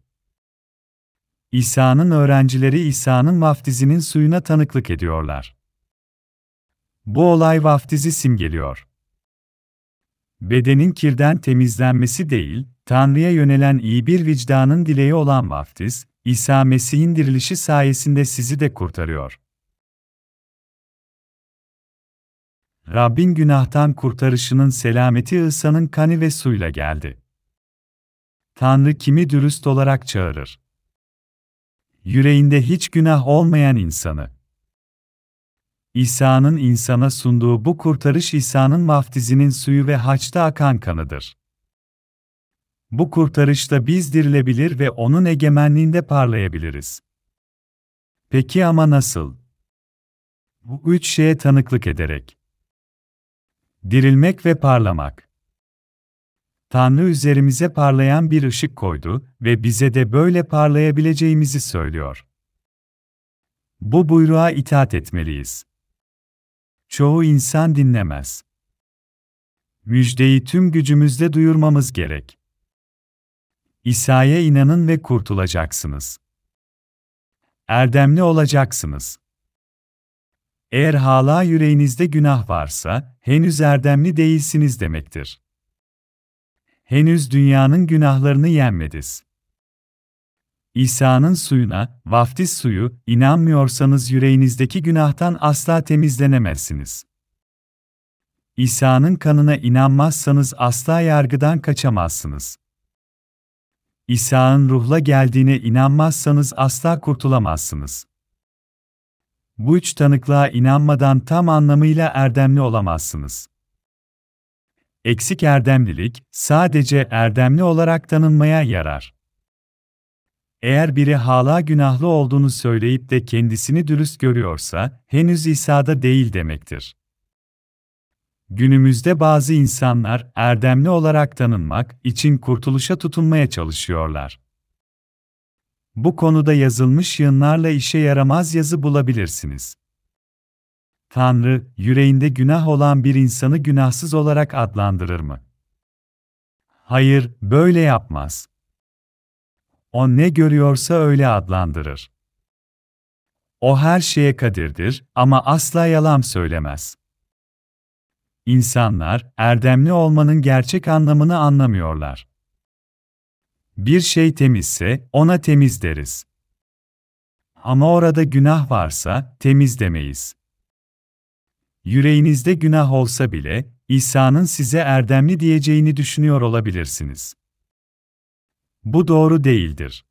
İsa'nın öğrencileri İsa'nın vaftizinin suyuna tanıklık ediyorlar. Bu olay vaftizi simgeliyor. Bedenin kirden temizlenmesi değil, Tanrı'ya yönelen iyi bir vicdanın dileği olan vaftiz, İsa Mesih'in dirilişi sayesinde sizi de kurtarıyor. Rabbin günahtan kurtarışının selameti İsa'nın kanı ve suyla geldi. Tanrı kimi dürüst olarak çağırır? Yüreğinde hiç günah olmayan insanı. İsa'nın insana sunduğu bu kurtarış İsa'nın vaftizinin suyu ve haçta akan kanıdır. Bu kurtarışta biz dirilebilir ve onun egemenliğinde parlayabiliriz. Peki ama nasıl? Bu üç şeye tanıklık ederek. Dirilmek ve parlamak. Tanrı üzerimize parlayan bir ışık koydu ve bize de böyle parlayabileceğimizi söylüyor. Bu buyruğa itaat etmeliyiz. Çoğu insan dinlemez. Müjdeyi tüm gücümüzle duyurmamız gerek. İsa'ya inanın ve kurtulacaksınız. Erdemli olacaksınız. Eğer hala yüreğinizde günah varsa, henüz erdemli değilsiniz demektir. Henüz dünyanın günahlarını yenmediniz. İsa'nın suyuna, vaftiz suyu, inanmıyorsanız yüreğinizdeki günahtan asla temizlenemezsiniz. İsa'nın kanına inanmazsanız asla yargıdan kaçamazsınız. İsa'nın ruhla geldiğine inanmazsanız asla kurtulamazsınız. Bu üç tanıklığa inanmadan tam anlamıyla erdemli olamazsınız. Eksik erdemlilik, sadece erdemli olarak tanınmaya yarar. Eğer biri hala günahlı olduğunu söyleyip de kendisini dürüst görüyorsa, henüz İsa'da değil demektir. Günümüzde bazı insanlar erdemli olarak tanınmak için kurtuluşa tutunmaya çalışıyorlar. Bu konuda yazılmış yığınlarla işe yaramaz yazı bulabilirsiniz. Tanrı, yüreğinde günah olan bir insanı günahsız olarak adlandırır mı? Hayır, böyle yapmaz. O ne görüyorsa öyle adlandırır. O her şeye kadirdir ama asla yalan söylemez. İnsanlar, erdemli olmanın gerçek anlamını anlamıyorlar. Bir şey temizse, ona temiz deriz. Ama orada günah varsa, temiz demeyiz. Yüreğinizde günah olsa bile, İsa'nın size erdemli diyeceğini düşünüyor olabilirsiniz. Bu doğru değildir.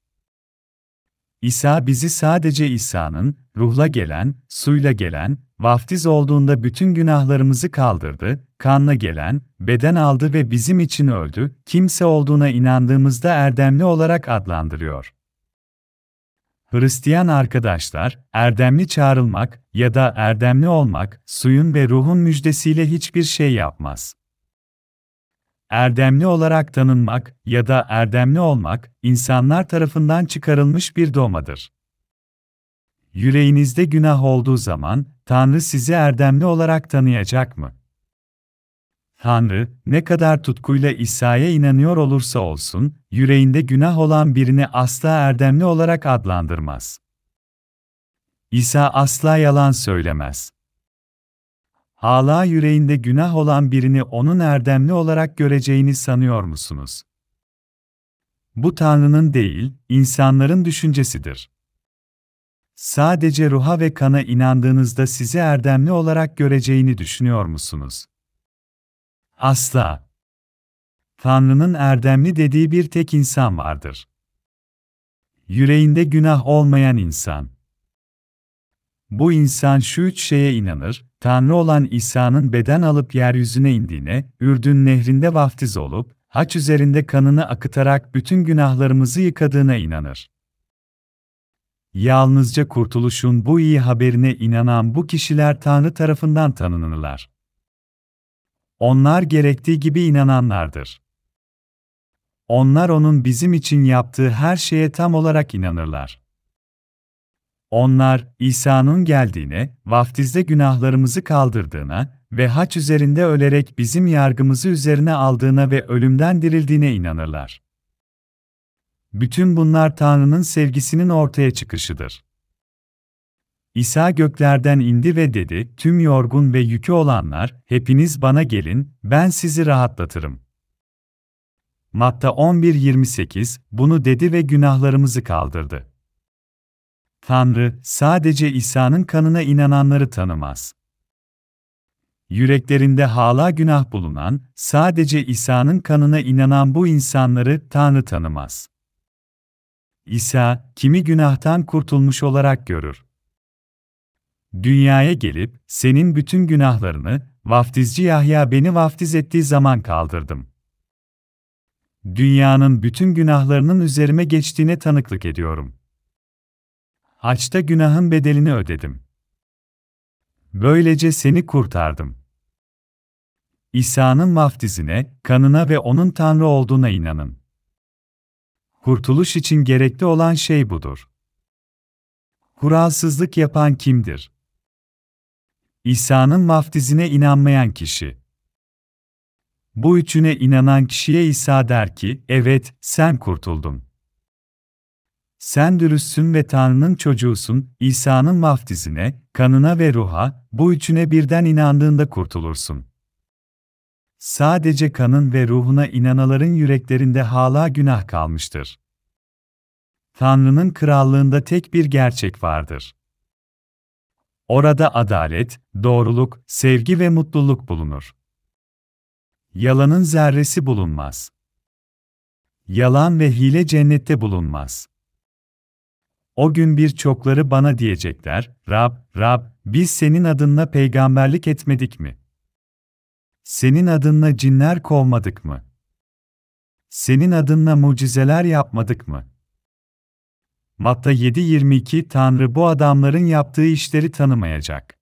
İsa bizi sadece İsa'nın, ruhla gelen, suyla gelen, vaftiz olduğunda bütün günahlarımızı kaldırdı, kanla gelen, beden aldı ve bizim için öldü, kimse olduğuna inandığımızda erdemli olarak adlandırıyor. Hristiyan arkadaşlar, erdemli çağrılmak ya da erdemli olmak, suyun ve ruhun müjdesiyle hiçbir şey yapmaz. Erdemli olarak tanınmak ya da erdemli olmak, insanlar tarafından çıkarılmış bir doğmadır. Yüreğinizde günah olduğu zaman, Tanrı sizi erdemli olarak tanıyacak mı? Tanrı, ne kadar tutkuyla İsa'ya inanıyor olursa olsun, yüreğinde günah olan birini asla erdemli olarak adlandırmaz. İsa asla yalan söylemez. Hala yüreğinde günah olan birini onun erdemli olarak göreceğini sanıyor musunuz? Bu Tanrı'nın değil, insanların düşüncesidir. Sadece ruha ve kana inandığınızda sizi erdemli olarak göreceğini düşünüyor musunuz? Asla. Tanrı'nın erdemli dediği bir tek insan vardır. Yüreğinde günah olmayan insan. Bu insan şu üç şeye inanır, Tanrı olan İsa'nın beden alıp yeryüzüne indiğine, Ürdün nehrinde vaftiz olup, haç üzerinde kanını akıtarak bütün günahlarımızı yıkadığına inanır. Yalnızca kurtuluşun bu iyi haberine inanan bu kişiler Tanrı tarafından tanınırlar. Onlar gerektiği gibi inananlardır. Onlar onun bizim için yaptığı her şeye tam olarak inanırlar. Onlar, İsa'nın geldiğine, vaftizde günahlarımızı kaldırdığına ve haç üzerinde ölerek bizim yargımızı üzerine aldığına ve ölümden dirildiğine inanırlar. Bütün bunlar Tanrı'nın sevgisinin ortaya çıkışıdır. İsa göklerden indi ve dedi, tüm yorgun ve yükü olanlar, hepiniz bana gelin, ben sizi rahatlatırım. Matta 11.28, bunu dedi ve günahlarımızı kaldırdı. Tanrı, sadece İsa'nın kanına inananları tanımaz. Yüreklerinde hala günah bulunan, sadece İsa'nın kanına inanan bu insanları Tanrı tanımaz. İsa, kimi günahtan kurtulmuş olarak görür. Dünyaya gelip, senin bütün günahlarını, vaftizci Yahya beni vaftiz ettiği zaman kaldırdım. Dünyanın bütün günahlarının üzerime geçtiğine tanıklık ediyorum. Haçta günahın bedelini ödedim. Böylece seni kurtardım. İsa'nın vaftizine, kanına ve onun Tanrı olduğuna inanın. Kurtuluş için gerekli olan şey budur. Kuralsızlık yapan kimdir? İsa'nın vaftizine inanmayan kişi. Bu üçüne inanan kişiye İsa der ki, evet, sen kurtuldun. Sen dürüstsün ve Tanrı'nın çocuğusun, İsa'nın vaftizine, kanına ve ruha, bu üçüne birden inandığında kurtulursun. Sadece kanın ve ruhuna inanaların yüreklerinde hala günah kalmıştır. Tanrı'nın krallığında tek bir gerçek vardır. Orada adalet, doğruluk, sevgi ve mutluluk bulunur. Yalanın zerresi bulunmaz. Yalan ve hile cennette bulunmaz. O gün birçokları bana diyecekler, Rab, Rab, biz senin adınla peygamberlik etmedik mi? Senin adınla cinler kovmadık mı? Senin adınla mucizeler yapmadık mı? Matta 7.22 Tanrı bu adamların yaptığı işleri tanımayacak.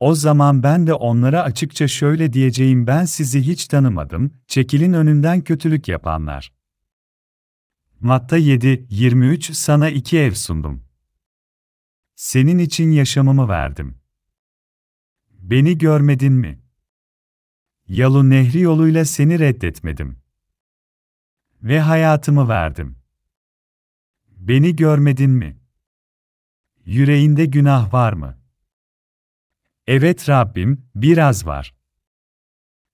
O zaman ben de onlara açıkça şöyle diyeceğim ben sizi hiç tanımadım, çekilin önünden kötülük yapanlar. Matta 7.23 Sana iki ev sundum. Senin için yaşamımı verdim. Beni görmedin mi? Yalu nehri yoluyla seni reddetmedim. Ve hayatımı verdim. Beni görmedin mi? Yüreğinde günah var mı? Evet Rabbim, biraz var.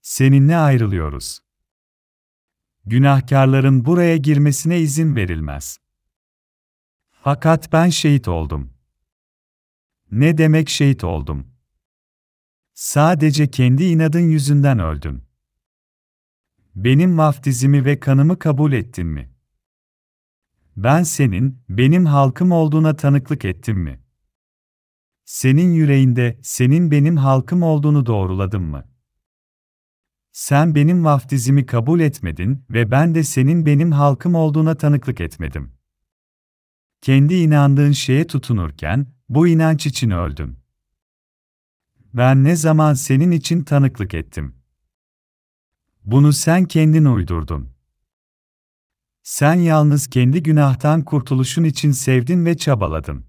Seninle ayrılıyoruz. Günahkarların buraya girmesine izin verilmez. Fakat ben şehit oldum. Ne demek şehit oldum? Sadece kendi inadın yüzünden öldüm. Benim vaftizimi ve kanımı kabul ettin mi? Ben senin, benim halkım olduğuna tanıklık ettim mi? Senin yüreğinde, senin benim halkım olduğunu doğruladım mı? Sen benim vaftizimi kabul etmedin ve ben de senin benim halkım olduğuna tanıklık etmedim. Kendi inandığın şeye tutunurken, bu inanç için öldüm. Ben ne zaman senin için tanıklık ettim? Bunu sen kendin uydurdun. Sen yalnız kendi günahtan kurtuluşun için sevdin ve çabaladın.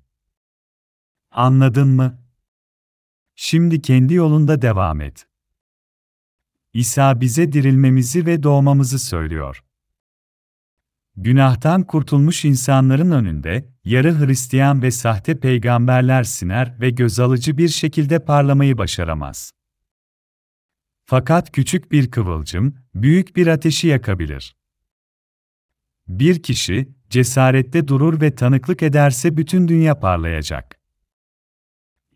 Anladın mı? Şimdi kendi yolunda devam et. İsa bize dirilmemizi ve doğmamızı söylüyor. Günahtan kurtulmuş insanların önünde, yarı Hristiyan ve sahte peygamberler siner ve göz alıcı bir şekilde parlamayı başaramaz. Fakat küçük bir kıvılcım, büyük bir ateşi yakabilir. Bir kişi, cesarette durur ve tanıklık ederse bütün dünya parlayacak.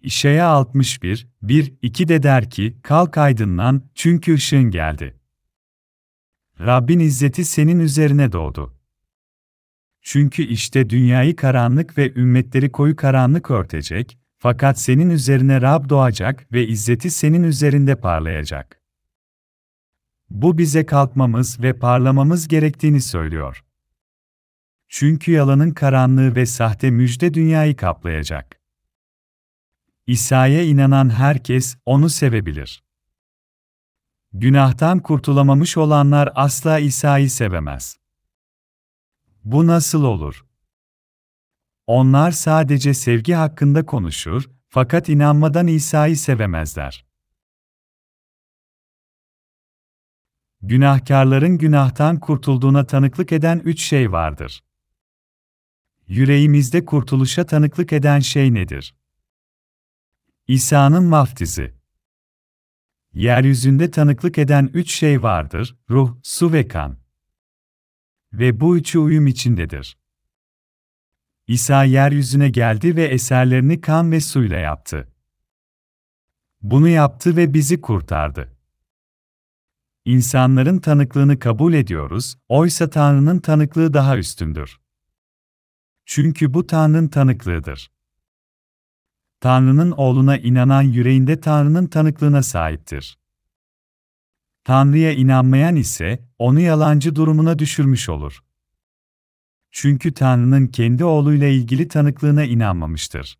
İşaya 61, 1, 2 de der ki, kalk aydınlan, çünkü ışığın geldi. Rabbin izzeti senin üzerine doğdu. Çünkü işte dünyayı karanlık ve ümmetleri koyu karanlık örtecek, fakat senin üzerine Rab doğacak ve izzeti senin üzerinde parlayacak. Bu bize kalkmamız ve parlamamız gerektiğini söylüyor. Çünkü yalanın karanlığı ve sahte müjde dünyayı kaplayacak. İsa'ya inanan herkes onu sevebilir. Günahtan kurtulamamış olanlar asla İsa'yı sevemez. Bu nasıl olur? Onlar sadece sevgi hakkında konuşur, fakat inanmadan İsa'yı sevemezler. Günahkarların günahtan kurtulduğuna tanıklık eden üç şey vardır. Yüreğimizde kurtuluşa tanıklık eden şey nedir? İsa'nın vaftizi. Yeryüzünde tanıklık eden üç şey vardır, ruh, su ve kan. Ve bu üçü uyum içindedir. İsa yeryüzüne geldi ve eserlerini kan ve suyla yaptı. Bunu yaptı ve bizi kurtardı. İnsanların tanıklığını kabul ediyoruz, oysa Tanrı'nın tanıklığı daha üstündür. Çünkü bu Tanrı'nın tanıklığıdır. Tanrı'nın oğluna inanan yüreğinde Tanrı'nın tanıklığına sahiptir. Tanrı'ya inanmayan ise onu yalancı durumuna düşürmüş olur. Çünkü Tanrı'nın kendi oğluyla ilgili tanıklığına inanmamıştır.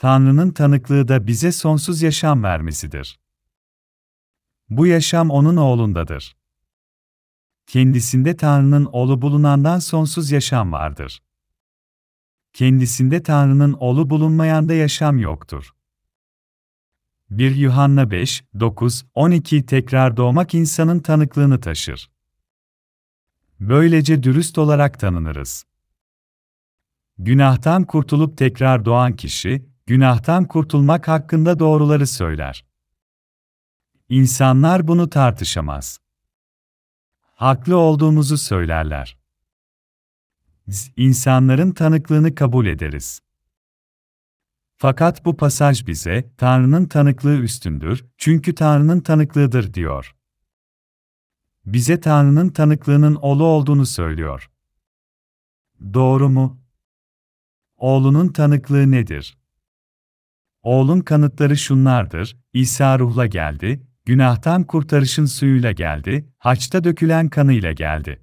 Tanrı'nın tanıklığı da bize sonsuz yaşam vermesidir. Bu yaşam onun oğlundadır. Kendisinde Tanrı'nın oğlu bulunandan sonsuz yaşam vardır. Kendisinde Tanrı'nın oğlu bulunmayanda yaşam yoktur. 1 Yuhanna 5, 9, 12 tekrar doğmak insanın tanıklığını taşır. Böylece dürüst olarak tanınırız. Günahtan kurtulup tekrar doğan kişi, günahtan kurtulmak hakkında doğruları söyler. İnsanlar bunu tartışamaz. Haklı olduğumuzu söylerler. Biz insanların tanıklığını kabul ederiz. Fakat bu pasaj bize, Tanrı'nın tanıklığı üstündür, çünkü Tanrı'nın tanıklığıdır diyor. Bize Tanrı'nın tanıklığının oğlu olduğunu söylüyor. Doğru mu? Oğlunun tanıklığı nedir? Oğlun kanıtları şunlardır, İsa ruhla geldi, günahtan kurtarışın suyuyla geldi, haçta dökülen kanıyla geldi.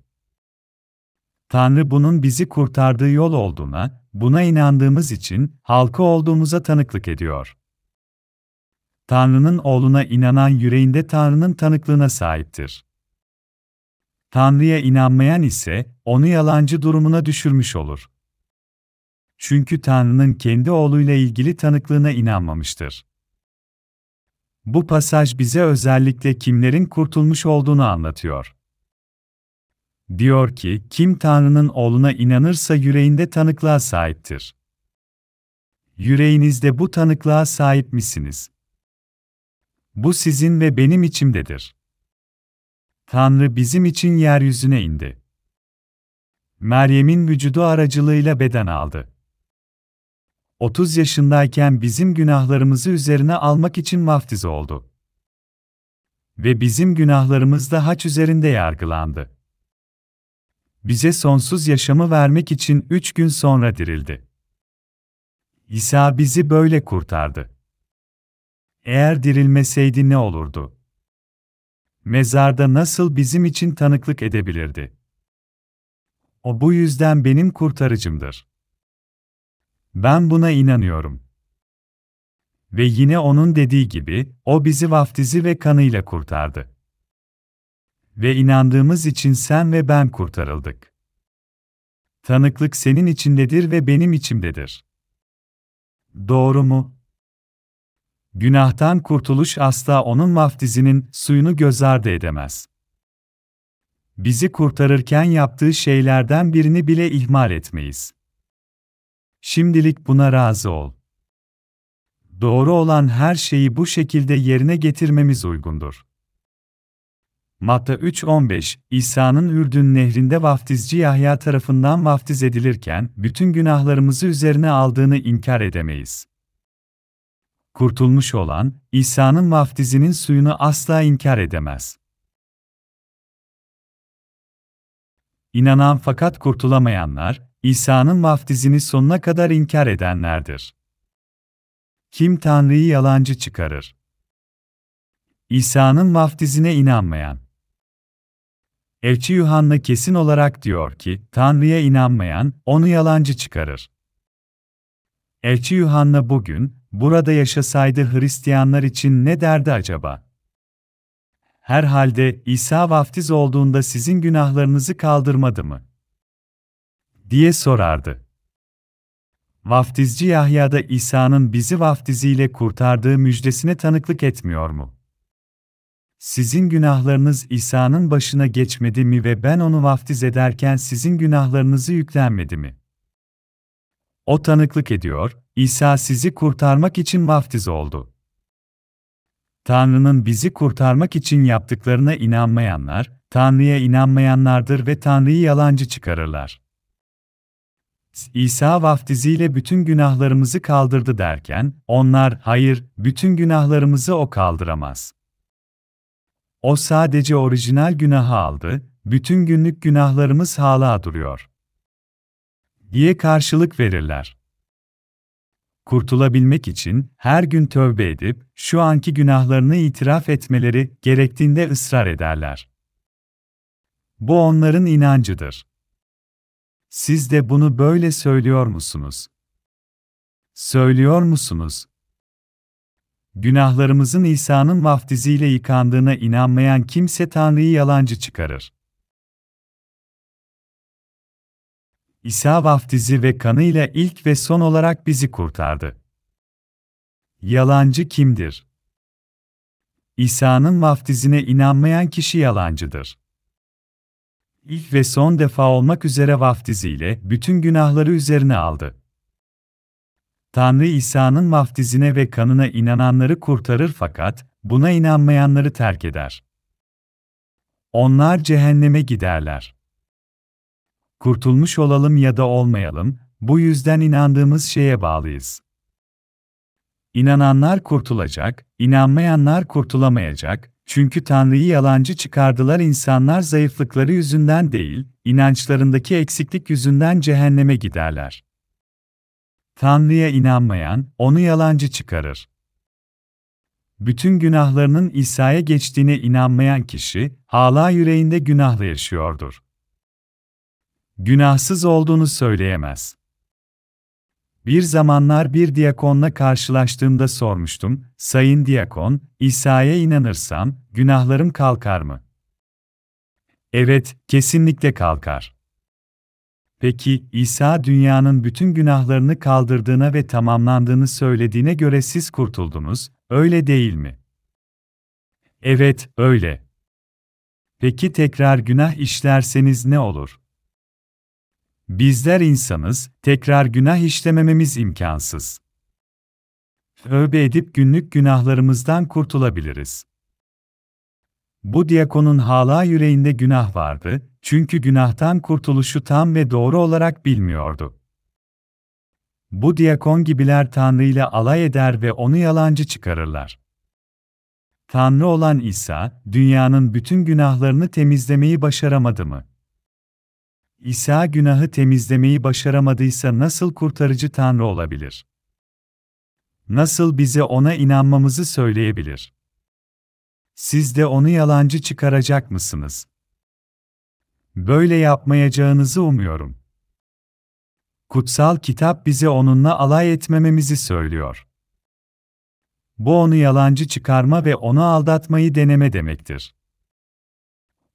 Tanrı bunun bizi kurtardığı yol olduğuna, buna inandığımız için halkı olduğumuza tanıklık ediyor. Tanrı'nın oğluna inanan yüreğinde Tanrı'nın tanıklığına sahiptir. Tanrı'ya inanmayan ise onu yalancı durumuna düşürmüş olur. Çünkü Tanrı'nın kendi oğluyla ilgili tanıklığına inanmamıştır. Bu pasaj bize özellikle kimlerin kurtulmuş olduğunu anlatıyor. Diyor ki, kim Tanrı'nın oğluna inanırsa yüreğinde tanıklığa sahiptir. Yüreğinizde bu tanıklığa sahip misiniz? Bu sizin ve benim içimdedir. Tanrı bizim için yeryüzüne indi. Meryem'in vücudu aracılığıyla beden aldı. 30 yaşındayken bizim günahlarımızı üzerine almak için vaftiz oldu. Ve bizim günahlarımız da haç üzerinde yargılandı. Bize sonsuz yaşamı vermek için üç gün sonra dirildi. İsa bizi böyle kurtardı. Eğer dirilmeseydi ne olurdu? Mezarda nasıl bizim için tanıklık edebilirdi? O bu yüzden benim kurtarıcımdır. Ben buna inanıyorum. Ve yine onun dediği gibi, o bizi vaftizi ve kanıyla kurtardı. Ve inandığımız için sen ve ben kurtarıldık. Tanıklık senin içindedir ve benim içimdedir. Doğru mu? Günahtan kurtuluş asla onun vaftizinin suyunu göz ardı edemez. Bizi kurtarırken yaptığı şeylerden birini bile ihmal etmeyiz. Şimdilik buna razı ol. Doğru olan her şeyi bu şekilde yerine getirmemiz uygundur. Matta 3.15 İsa'nın Ürdün nehrinde vaftizci Yahya tarafından vaftiz edilirken bütün günahlarımızı üzerine aldığını inkar edemeyiz. kurtulmuş olan, İsa'nın vaftizinin suyunu asla inkar edemez. İnanan fakat kurtulamayanlar, İsa'nın vaftizini sonuna kadar inkar edenlerdir. Kim Tanrı'yı yalancı çıkarır? İsa'nın vaftizine inanmayan. Elçi Yuhanna kesin olarak diyor ki, Tanrı'ya inanmayan, onu yalancı çıkarır. Elçi Yuhanna bugün, burada yaşasaydı Hristiyanlar için ne derdi acaba? Herhalde İsa vaftiz olduğunda sizin günahlarınızı kaldırmadı mı? diye sorardı. Vaftizci Yahya da İsa'nın bizi vaftiziyle kurtardığı müjdesine tanıklık etmiyor mu? Sizin günahlarınız İsa'nın başına geçmedi mi ve ben onu vaftiz ederken sizin günahlarınızı yüklenmedi mi? O tanıklık ediyor, İsa sizi kurtarmak için vaftiz oldu. Tanrı'nın bizi kurtarmak için yaptıklarına inanmayanlar, Tanrı'ya inanmayanlardır ve Tanrı'yı yalancı çıkarırlar. İsa vaftiziyle bütün günahlarımızı kaldırdı derken, onlar, hayır, bütün günahlarımızı o kaldıramaz. O sadece orijinal günahı aldı, bütün günlük günahlarımız hala duruyor. diye karşılık verirler. Kurtulabilmek için her gün tövbe edip şu anki günahlarını itiraf etmeleri gerektiğinde ısrar ederler. Bu onların inancıdır. Siz de bunu böyle söylüyor musunuz? Söylüyor musunuz? Günahlarımızın İsa'nın vaftiziyle yıkandığına inanmayan kimse Tanrı'yı yalancı çıkarır. İsa vaftizi ve kanıyla ilk ve son olarak bizi kurtardı. Yalancı kimdir? İsa'nın vaftizine inanmayan kişi yalancıdır. İlk ve son defa olmak üzere vaftiziyle bütün günahları üzerine aldı. Tanrı İsa'nın vaftizine ve kanına inananları kurtarır fakat buna inanmayanları terk eder. Onlar cehenneme giderler. Kurtulmuş olalım ya da olmayalım, bu yüzden inandığımız şeye bağlıyız. İnananlar kurtulacak, inanmayanlar kurtulamayacak, çünkü Tanrı'yı yalancı çıkardılar insanlar zayıflıkları yüzünden değil, inançlarındaki eksiklik yüzünden cehenneme giderler. Tanrı'ya inanmayan, onu yalancı çıkarır. Bütün günahlarının İsa'ya geçtiğine inanmayan kişi, hala yüreğinde günahla yaşıyordur. Günahsız olduğunu söyleyemez. Bir zamanlar bir diyakonla karşılaştığımda sormuştum, Sayın Diyakon, İsa'ya inanırsam, günahlarım kalkar mı? Evet, kesinlikle kalkar. Peki, İsa dünyanın bütün günahlarını kaldırdığına ve tamamlandığını söylediğine göre siz kurtuldunuz, öyle değil mi? Evet, öyle. Peki tekrar günah işlerseniz ne olur? Bizler insanız, tekrar günah işlemememiz imkansız. Tövbe edip günlük günahlarımızdan kurtulabiliriz. Bu diyakonun hala yüreğinde günah vardı, çünkü günahtan kurtuluşu tam ve doğru olarak bilmiyordu. Bu diyakon gibiler Tanrı ile alay eder ve onu yalancı çıkarırlar. Tanrı olan İsa, dünyanın bütün günahlarını temizlemeyi başaramadı mı? İsa günahı temizlemeyi başaramadıysa nasıl kurtarıcı Tanrı olabilir? Nasıl bize ona inanmamızı söyleyebilir? Siz de onu yalancı çıkaracak mısınız? Böyle yapmayacağınızı umuyorum. Kutsal kitap bize onunla alay etmememizi söylüyor. Bu onu yalancı çıkarma ve onu aldatmayı deneme demektir.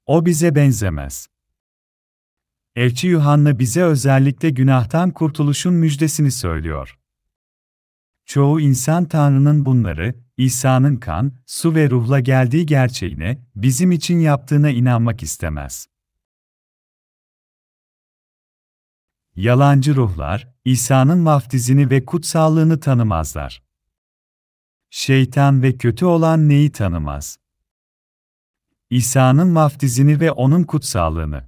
O bize benzemez. Elçi Yuhanna bize özellikle günahtan kurtuluşun müjdesini söylüyor. Çoğu insan Tanrı'nın bunları, İsa'nın kan, su ve ruhla geldiği gerçeğine, bizim için yaptığına inanmak istemez. Yalancı ruhlar, İsa'nın vaftizini ve kutsallığını tanımazlar. Şeytan ve kötü olan neyi tanımaz? İsa'nın vaftizini ve onun kutsallığını.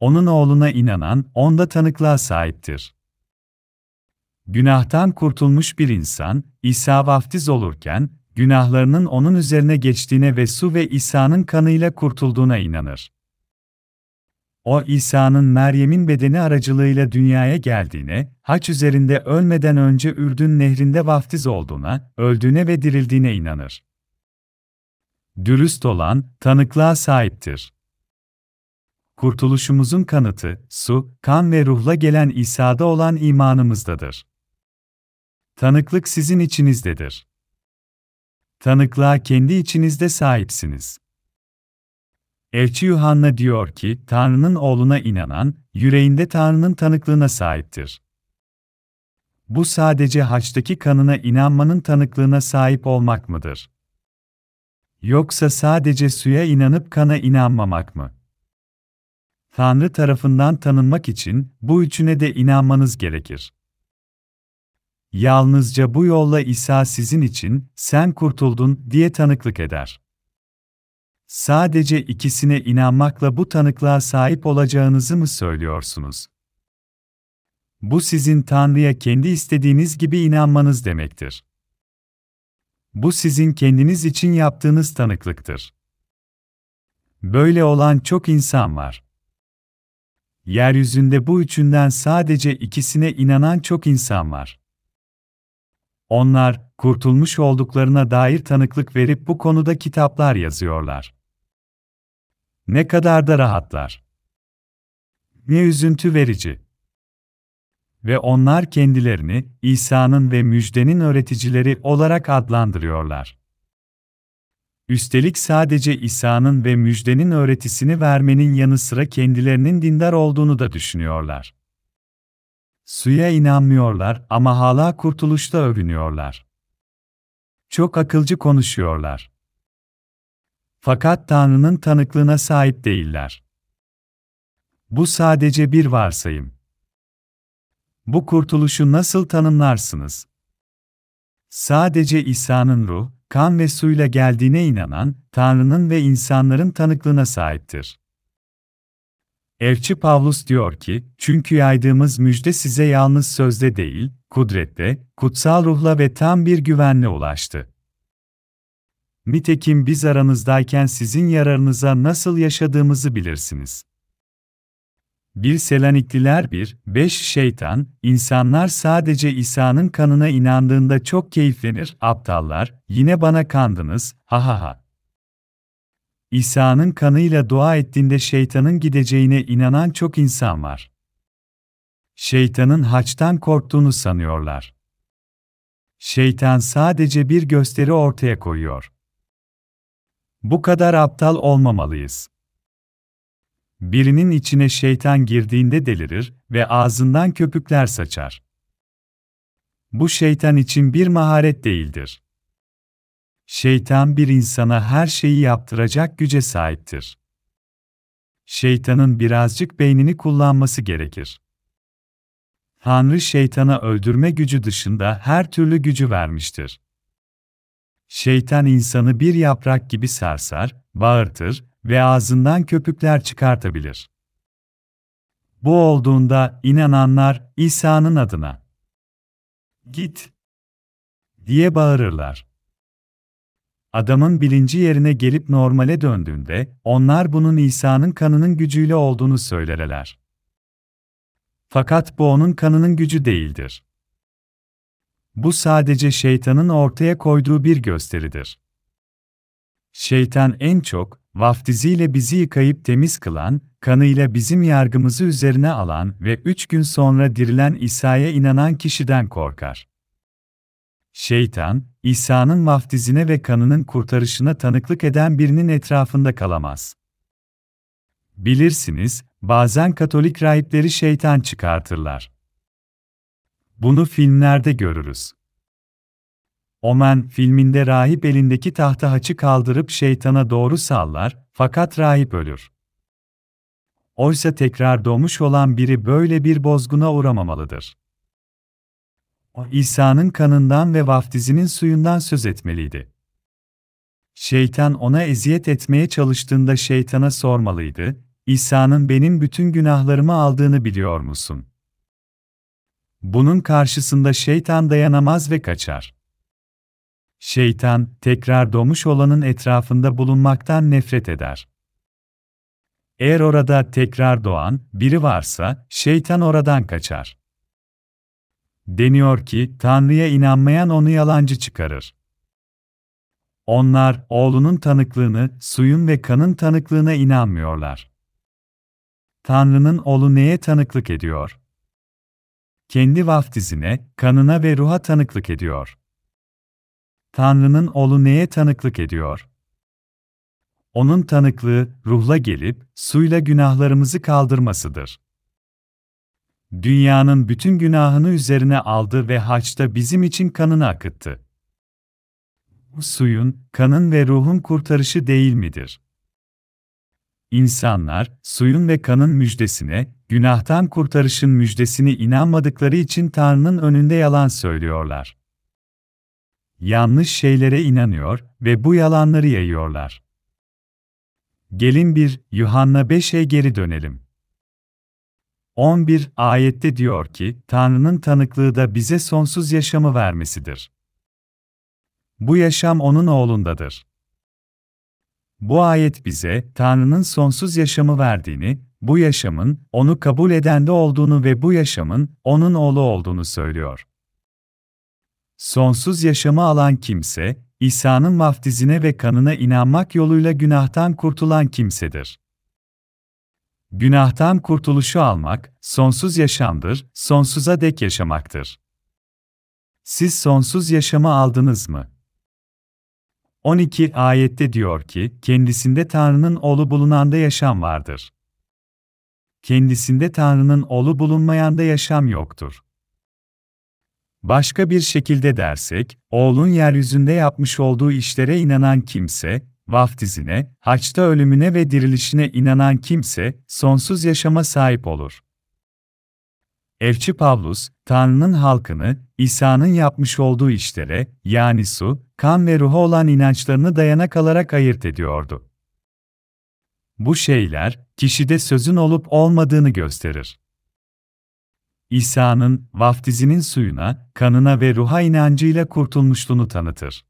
Onun oğluna inanan, onda tanıklığa sahiptir. Günahtan kurtulmuş bir insan, İsa vaftiz olurken, günahlarının onun üzerine geçtiğine ve su ve İsa'nın kanıyla kurtulduğuna inanır. O İsa'nın Meryem'in bedeni aracılığıyla dünyaya geldiğine, haç üzerinde ölmeden önce Ürdün nehrinde vaftiz olduğuna, öldüğüne ve dirildiğine inanır. Dürüst olan, tanıklığa sahiptir. Kurtuluşumuzun kanıtı, su, kan ve ruhla gelen İsa'da olan imanımızdadır. Tanıklık sizin içinizdedir. Tanıklığa kendi içinizde sahipsiniz. Elçi Yuhanna diyor ki, Tanrı'nın oğluna inanan, yüreğinde Tanrı'nın tanıklığına sahiptir. Bu sadece haçtaki kanına inanmanın tanıklığına sahip olmak mıdır? Yoksa sadece suya inanıp kana inanmamak mı? Tanrı tarafından tanınmak için bu üçüne de inanmanız gerekir. Yalnızca bu yolla İsa sizin için, sen kurtuldun diye tanıklık eder. Sadece ikisine inanmakla bu tanıklığa sahip olacağınızı mı söylüyorsunuz? Bu sizin Tanrı'ya kendi istediğiniz gibi inanmanız demektir. Bu sizin kendiniz için yaptığınız tanıklıktır. Böyle olan çok insan var. Yeryüzünde bu üçünden sadece ikisine inanan çok insan var. Onlar, kurtulmuş olduklarına dair tanıklık verip bu konuda kitaplar yazıyorlar. Ne kadar da rahatlar. Ne üzüntü verici. Ve onlar kendilerini İsa'nın ve müjdenin öğreticileri olarak adlandırıyorlar. Üstelik sadece İsa'nın ve müjdenin öğretisini vermenin yanı sıra kendilerinin dindar olduğunu da düşünüyorlar. Suya inanmıyorlar ama hala kurtuluşta övünüyorlar. Çok akılcı konuşuyorlar. Fakat Tanrı'nın tanıklığına sahip değiller. Bu sadece bir varsayım. Bu kurtuluşu nasıl tanımlarsınız? Sadece İsa'nın ruh, kan ve suyla geldiğine inanan, Tanrı'nın ve insanların tanıklığına sahiptir. Elçi Pavlus diyor ki, çünkü yaydığımız müjde size yalnız sözde değil, kudrette, kutsal ruhla ve tam bir güvenle ulaştı. Nitekim biz aranızdayken sizin yararınıza nasıl yaşadığımızı bilirsiniz. 1 Selanikliler 1, 5 Şeytan, insanlar sadece İsa'nın kanına inandığında çok keyiflenir, aptallar, yine bana kandınız, ha ha ha. İsa'nın kanıyla dua ettiğinde şeytanın gideceğine inanan çok insan var. Şeytanın haçtan korktuğunu sanıyorlar. Şeytan sadece bir gösteri ortaya koyuyor. Bu kadar aptal olmamalıyız. Birinin içine şeytan girdiğinde delirir ve ağzından köpükler saçar. Bu şeytan için bir maharet değildir. Şeytan bir insana her şeyi yaptıracak güce sahiptir. Şeytanın birazcık beynini kullanması gerekir. Tanrı şeytana öldürme gücü dışında her türlü gücü vermiştir. Şeytan insanı bir yaprak gibi sarsar, bağırtır ve ağzından köpükler çıkartabilir. Bu olduğunda inananlar İsa'nın adına "Git!" diye bağırırlar. Adamın bilinci yerine gelip normale döndüğünde, onlar bunun İsa'nın kanının gücüyle olduğunu söylerler. Fakat bu onun kanının gücü değildir. Bu sadece şeytanın ortaya koyduğu bir gösteridir. Şeytan en çok, vaftiziyle bizi yıkayıp temiz kılan, kanıyla bizim yargımızı üzerine alan ve üç gün sonra dirilen İsa'ya inanan kişiden korkar. Şeytan, İsa'nın vaftizine ve kanının kurtarışına tanıklık eden birinin etrafında kalamaz. Bilirsiniz, bazen Katolik rahipleri şeytan çıkartırlar. Bunu filmlerde görürüz. Omen filminde rahip elindeki tahta haçı kaldırıp şeytana doğru sallar, fakat rahip ölür. Oysa tekrar doğmuş olan biri böyle bir bozguna uğramamalıdır. İsa'nın kanından ve vaftizinin suyundan söz etmeliydi. Şeytan ona eziyet etmeye çalıştığında şeytana sormalıydı, İsa'nın benim bütün günahlarımı aldığını biliyor musun? Bunun karşısında şeytan dayanamaz ve kaçar. Şeytan, tekrar doğmuş olanın etrafında bulunmaktan nefret eder. Eğer orada tekrar doğan biri varsa, şeytan oradan kaçar. Deniyor ki, Tanrı'ya inanmayan onu yalancı çıkarır. Onlar, oğlunun tanıklığını, suyun ve kanın tanıklığına inanmıyorlar. Tanrı'nın oğlu neye tanıklık ediyor? Kendi vaftizine, kanına ve ruha tanıklık ediyor. Tanrı'nın oğlu neye tanıklık ediyor? Onun tanıklığı, ruhla gelip, suyla günahlarımızı kaldırmasıdır. Dünyanın bütün günahını üzerine aldı ve haçta bizim için kanını akıttı. Bu suyun, kanın ve ruhun kurtarışı değil midir? İnsanlar, suyun ve kanın müjdesine, günahtan kurtarışın müjdesini inanmadıkları için Tanrı'nın önünde yalan söylüyorlar. Yanlış şeylere inanıyor ve bu yalanları yayıyorlar. Gelin bir Yuhanna 5'e geri dönelim. 11 ayette diyor ki, Tanrı'nın tanıklığı da bize sonsuz yaşamı vermesidir. Bu yaşam onun oğlundadır. Bu ayet bize Tanrı'nın sonsuz yaşamı verdiğini, bu yaşamın onu kabul edende olduğunu ve bu yaşamın onun oğlu olduğunu söylüyor. Sonsuz yaşamı alan kimse, İsa'nın vaftizine ve kanına inanmak yoluyla günahtan kurtulan kimsedir. Günahtan kurtuluşu almak, sonsuz yaşamdır, sonsuza dek yaşamaktır. Siz sonsuz yaşamı aldınız mı? 12 ayette diyor ki, kendisinde Tanrı'nın oğlu bulunanda yaşam vardır. Kendisinde Tanrı'nın oğlu bulunmayanda yaşam yoktur. Başka bir şekilde dersek, oğlun yeryüzünde yapmış olduğu işlere inanan kimse, vaftizine, haçta ölümüne ve dirilişine inanan kimse, sonsuz yaşama sahip olur. Elçi Pavlus, Tanrı'nın halkını, İsa'nın yapmış olduğu işlere, yani su, kan ve ruha olan inançlarını dayana kalarak ayırt ediyordu. Bu şeyler, kişide sözün olup olmadığını gösterir. İsa'nın, vaftizinin suyuna, kanına ve ruha inancıyla kurtulmuşluğunu tanıtır.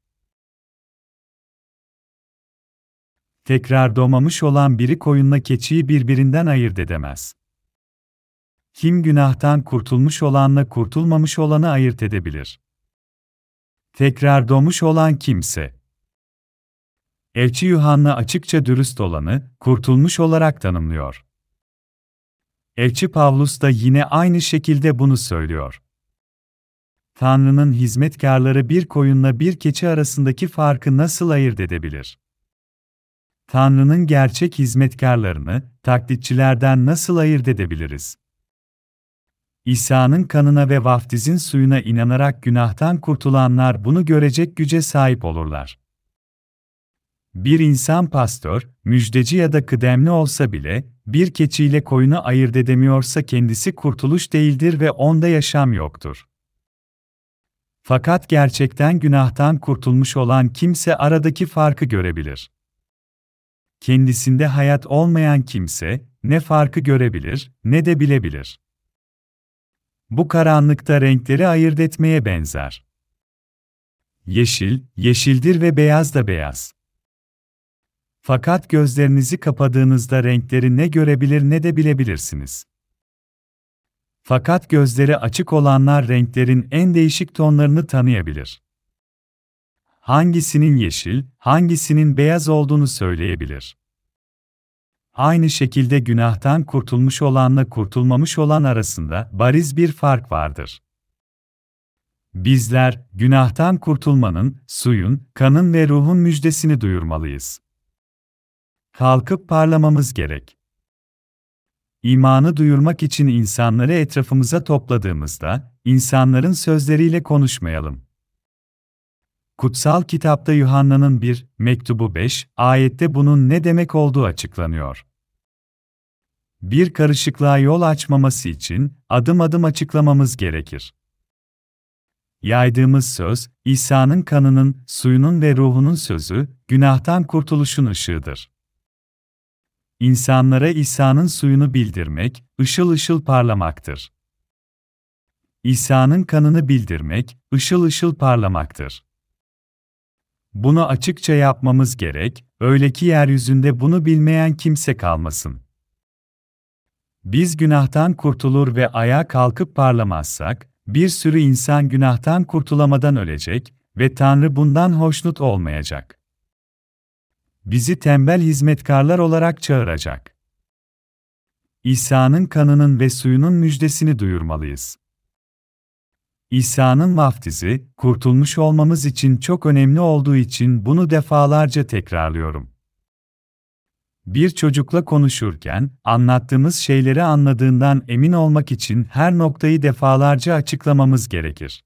Tekrar doğmamış olan biri koyunla keçiyi birbirinden ayırt edemez. Kim günahtan kurtulmuş olanla kurtulmamış olanı ayırt edebilir? Tekrar doğmuş olan kimse. Elçi Yuhanna açıkça dürüst olanı, kurtulmuş olarak tanımlıyor. Elçi Pavlus da yine aynı şekilde bunu söylüyor. Tanrı'nın hizmetkarları bir koyunla bir keçi arasındaki farkı nasıl ayırt edebilir? Tanrı'nın gerçek hizmetkarlarını, taklitçilerden nasıl ayırt edebiliriz? İsa'nın kanına ve vaftizin suyuna inanarak günahtan kurtulanlar bunu görecek güce sahip olurlar. Bir insan pastör, müjdeci ya da kıdemli olsa bile, bir keçiyle koyunu ayırt edemiyorsa kendisi kurtuluş değildir ve onda yaşam yoktur. Fakat gerçekten günahtan kurtulmuş olan kimse aradaki farkı görebilir. Kendisinde hayat olmayan kimse, ne farkı görebilir, ne de bilebilir. Bu karanlıkta renkleri ayırt etmeye benzer. Yeşil, yeşildir ve beyaz da beyaz. Fakat gözlerinizi kapadığınızda renkleri ne görebilir ne de bilebilirsiniz. Fakat gözleri açık olanlar renklerin en değişik tonlarını tanıyabilir. Hangisinin yeşil, hangisinin beyaz olduğunu söyleyebilir. Aynı şekilde günahtan kurtulmuş olanla kurtulmamış olan arasında bariz bir fark vardır. Bizler, günahtan kurtulmanın, suyun, kanın ve ruhun müjdesini duyurmalıyız. Kalkıp parlamamız gerek. İmanı duyurmak için insanları etrafımıza topladığımızda, insanların sözleriyle konuşmayalım. Kutsal kitapta Yuhanna'nın 1, mektubu 5, ayette bunun ne demek olduğu açıklanıyor. Bir karışıklığa yol açmaması için adım adım açıklamamız gerekir. Yaydığımız söz, İsa'nın kanının, suyunun ve ruhunun sözü, günahtan kurtuluşun ışığıdır. İnsanlara İsa'nın suyunu bildirmek, ışıl ışıl parlamaktır. İsa'nın kanını bildirmek, ışıl ışıl parlamaktır. Bunu açıkça yapmamız gerek, öyle ki yeryüzünde bunu bilmeyen kimse kalmasın. Biz günahtan kurtulur ve ayağa kalkıp parlamazsak, bir sürü insan günahtan kurtulamadan ölecek ve Tanrı bundan hoşnut olmayacak. Bizi tembel hizmetkarlar olarak çağıracak. İsa'nın kanının ve suyunun müjdesini duyurmalıyız. İsa'nın vaftizi, kurtulmuş olmamız için çok önemli olduğu için bunu defalarca tekrarlıyorum. Bir çocukla konuşurken, anlattığımız şeyleri anladığından emin olmak için her noktayı defalarca açıklamamız gerekir.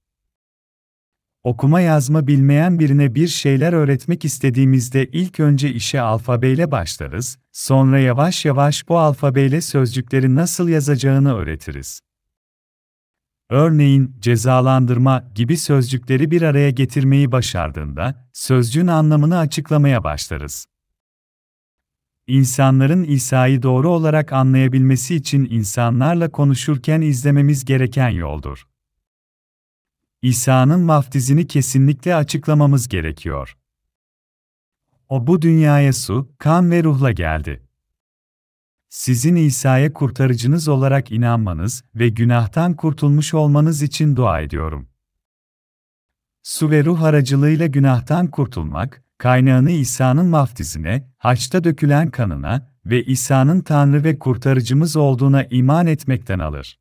Okuma yazma bilmeyen birine bir şeyler öğretmek istediğimizde ilk önce işe alfabeyle başlarız, sonra yavaş yavaş bu alfabeyle sözcükleri nasıl yazacağını öğretiriz. Örneğin cezalandırma gibi sözcükleri bir araya getirmeyi başardığında sözcüğün anlamını açıklamaya başlarız. İnsanların İsa'yı doğru olarak anlayabilmesi için insanlarla konuşurken izlememiz gereken yoldur. İsa'nın vaftizini kesinlikle açıklamamız gerekiyor. O bu dünyaya su, kan ve ruhla geldi. Sizin İsa'ya kurtarıcınız olarak inanmanız ve günahtan kurtulmuş olmanız için dua ediyorum. Su ve ruh aracılığıyla günahtan kurtulmak, kaynağını İsa'nın vaftizine, haçta dökülen kanına ve İsa'nın Tanrı ve kurtarıcımız olduğuna iman etmekten alır.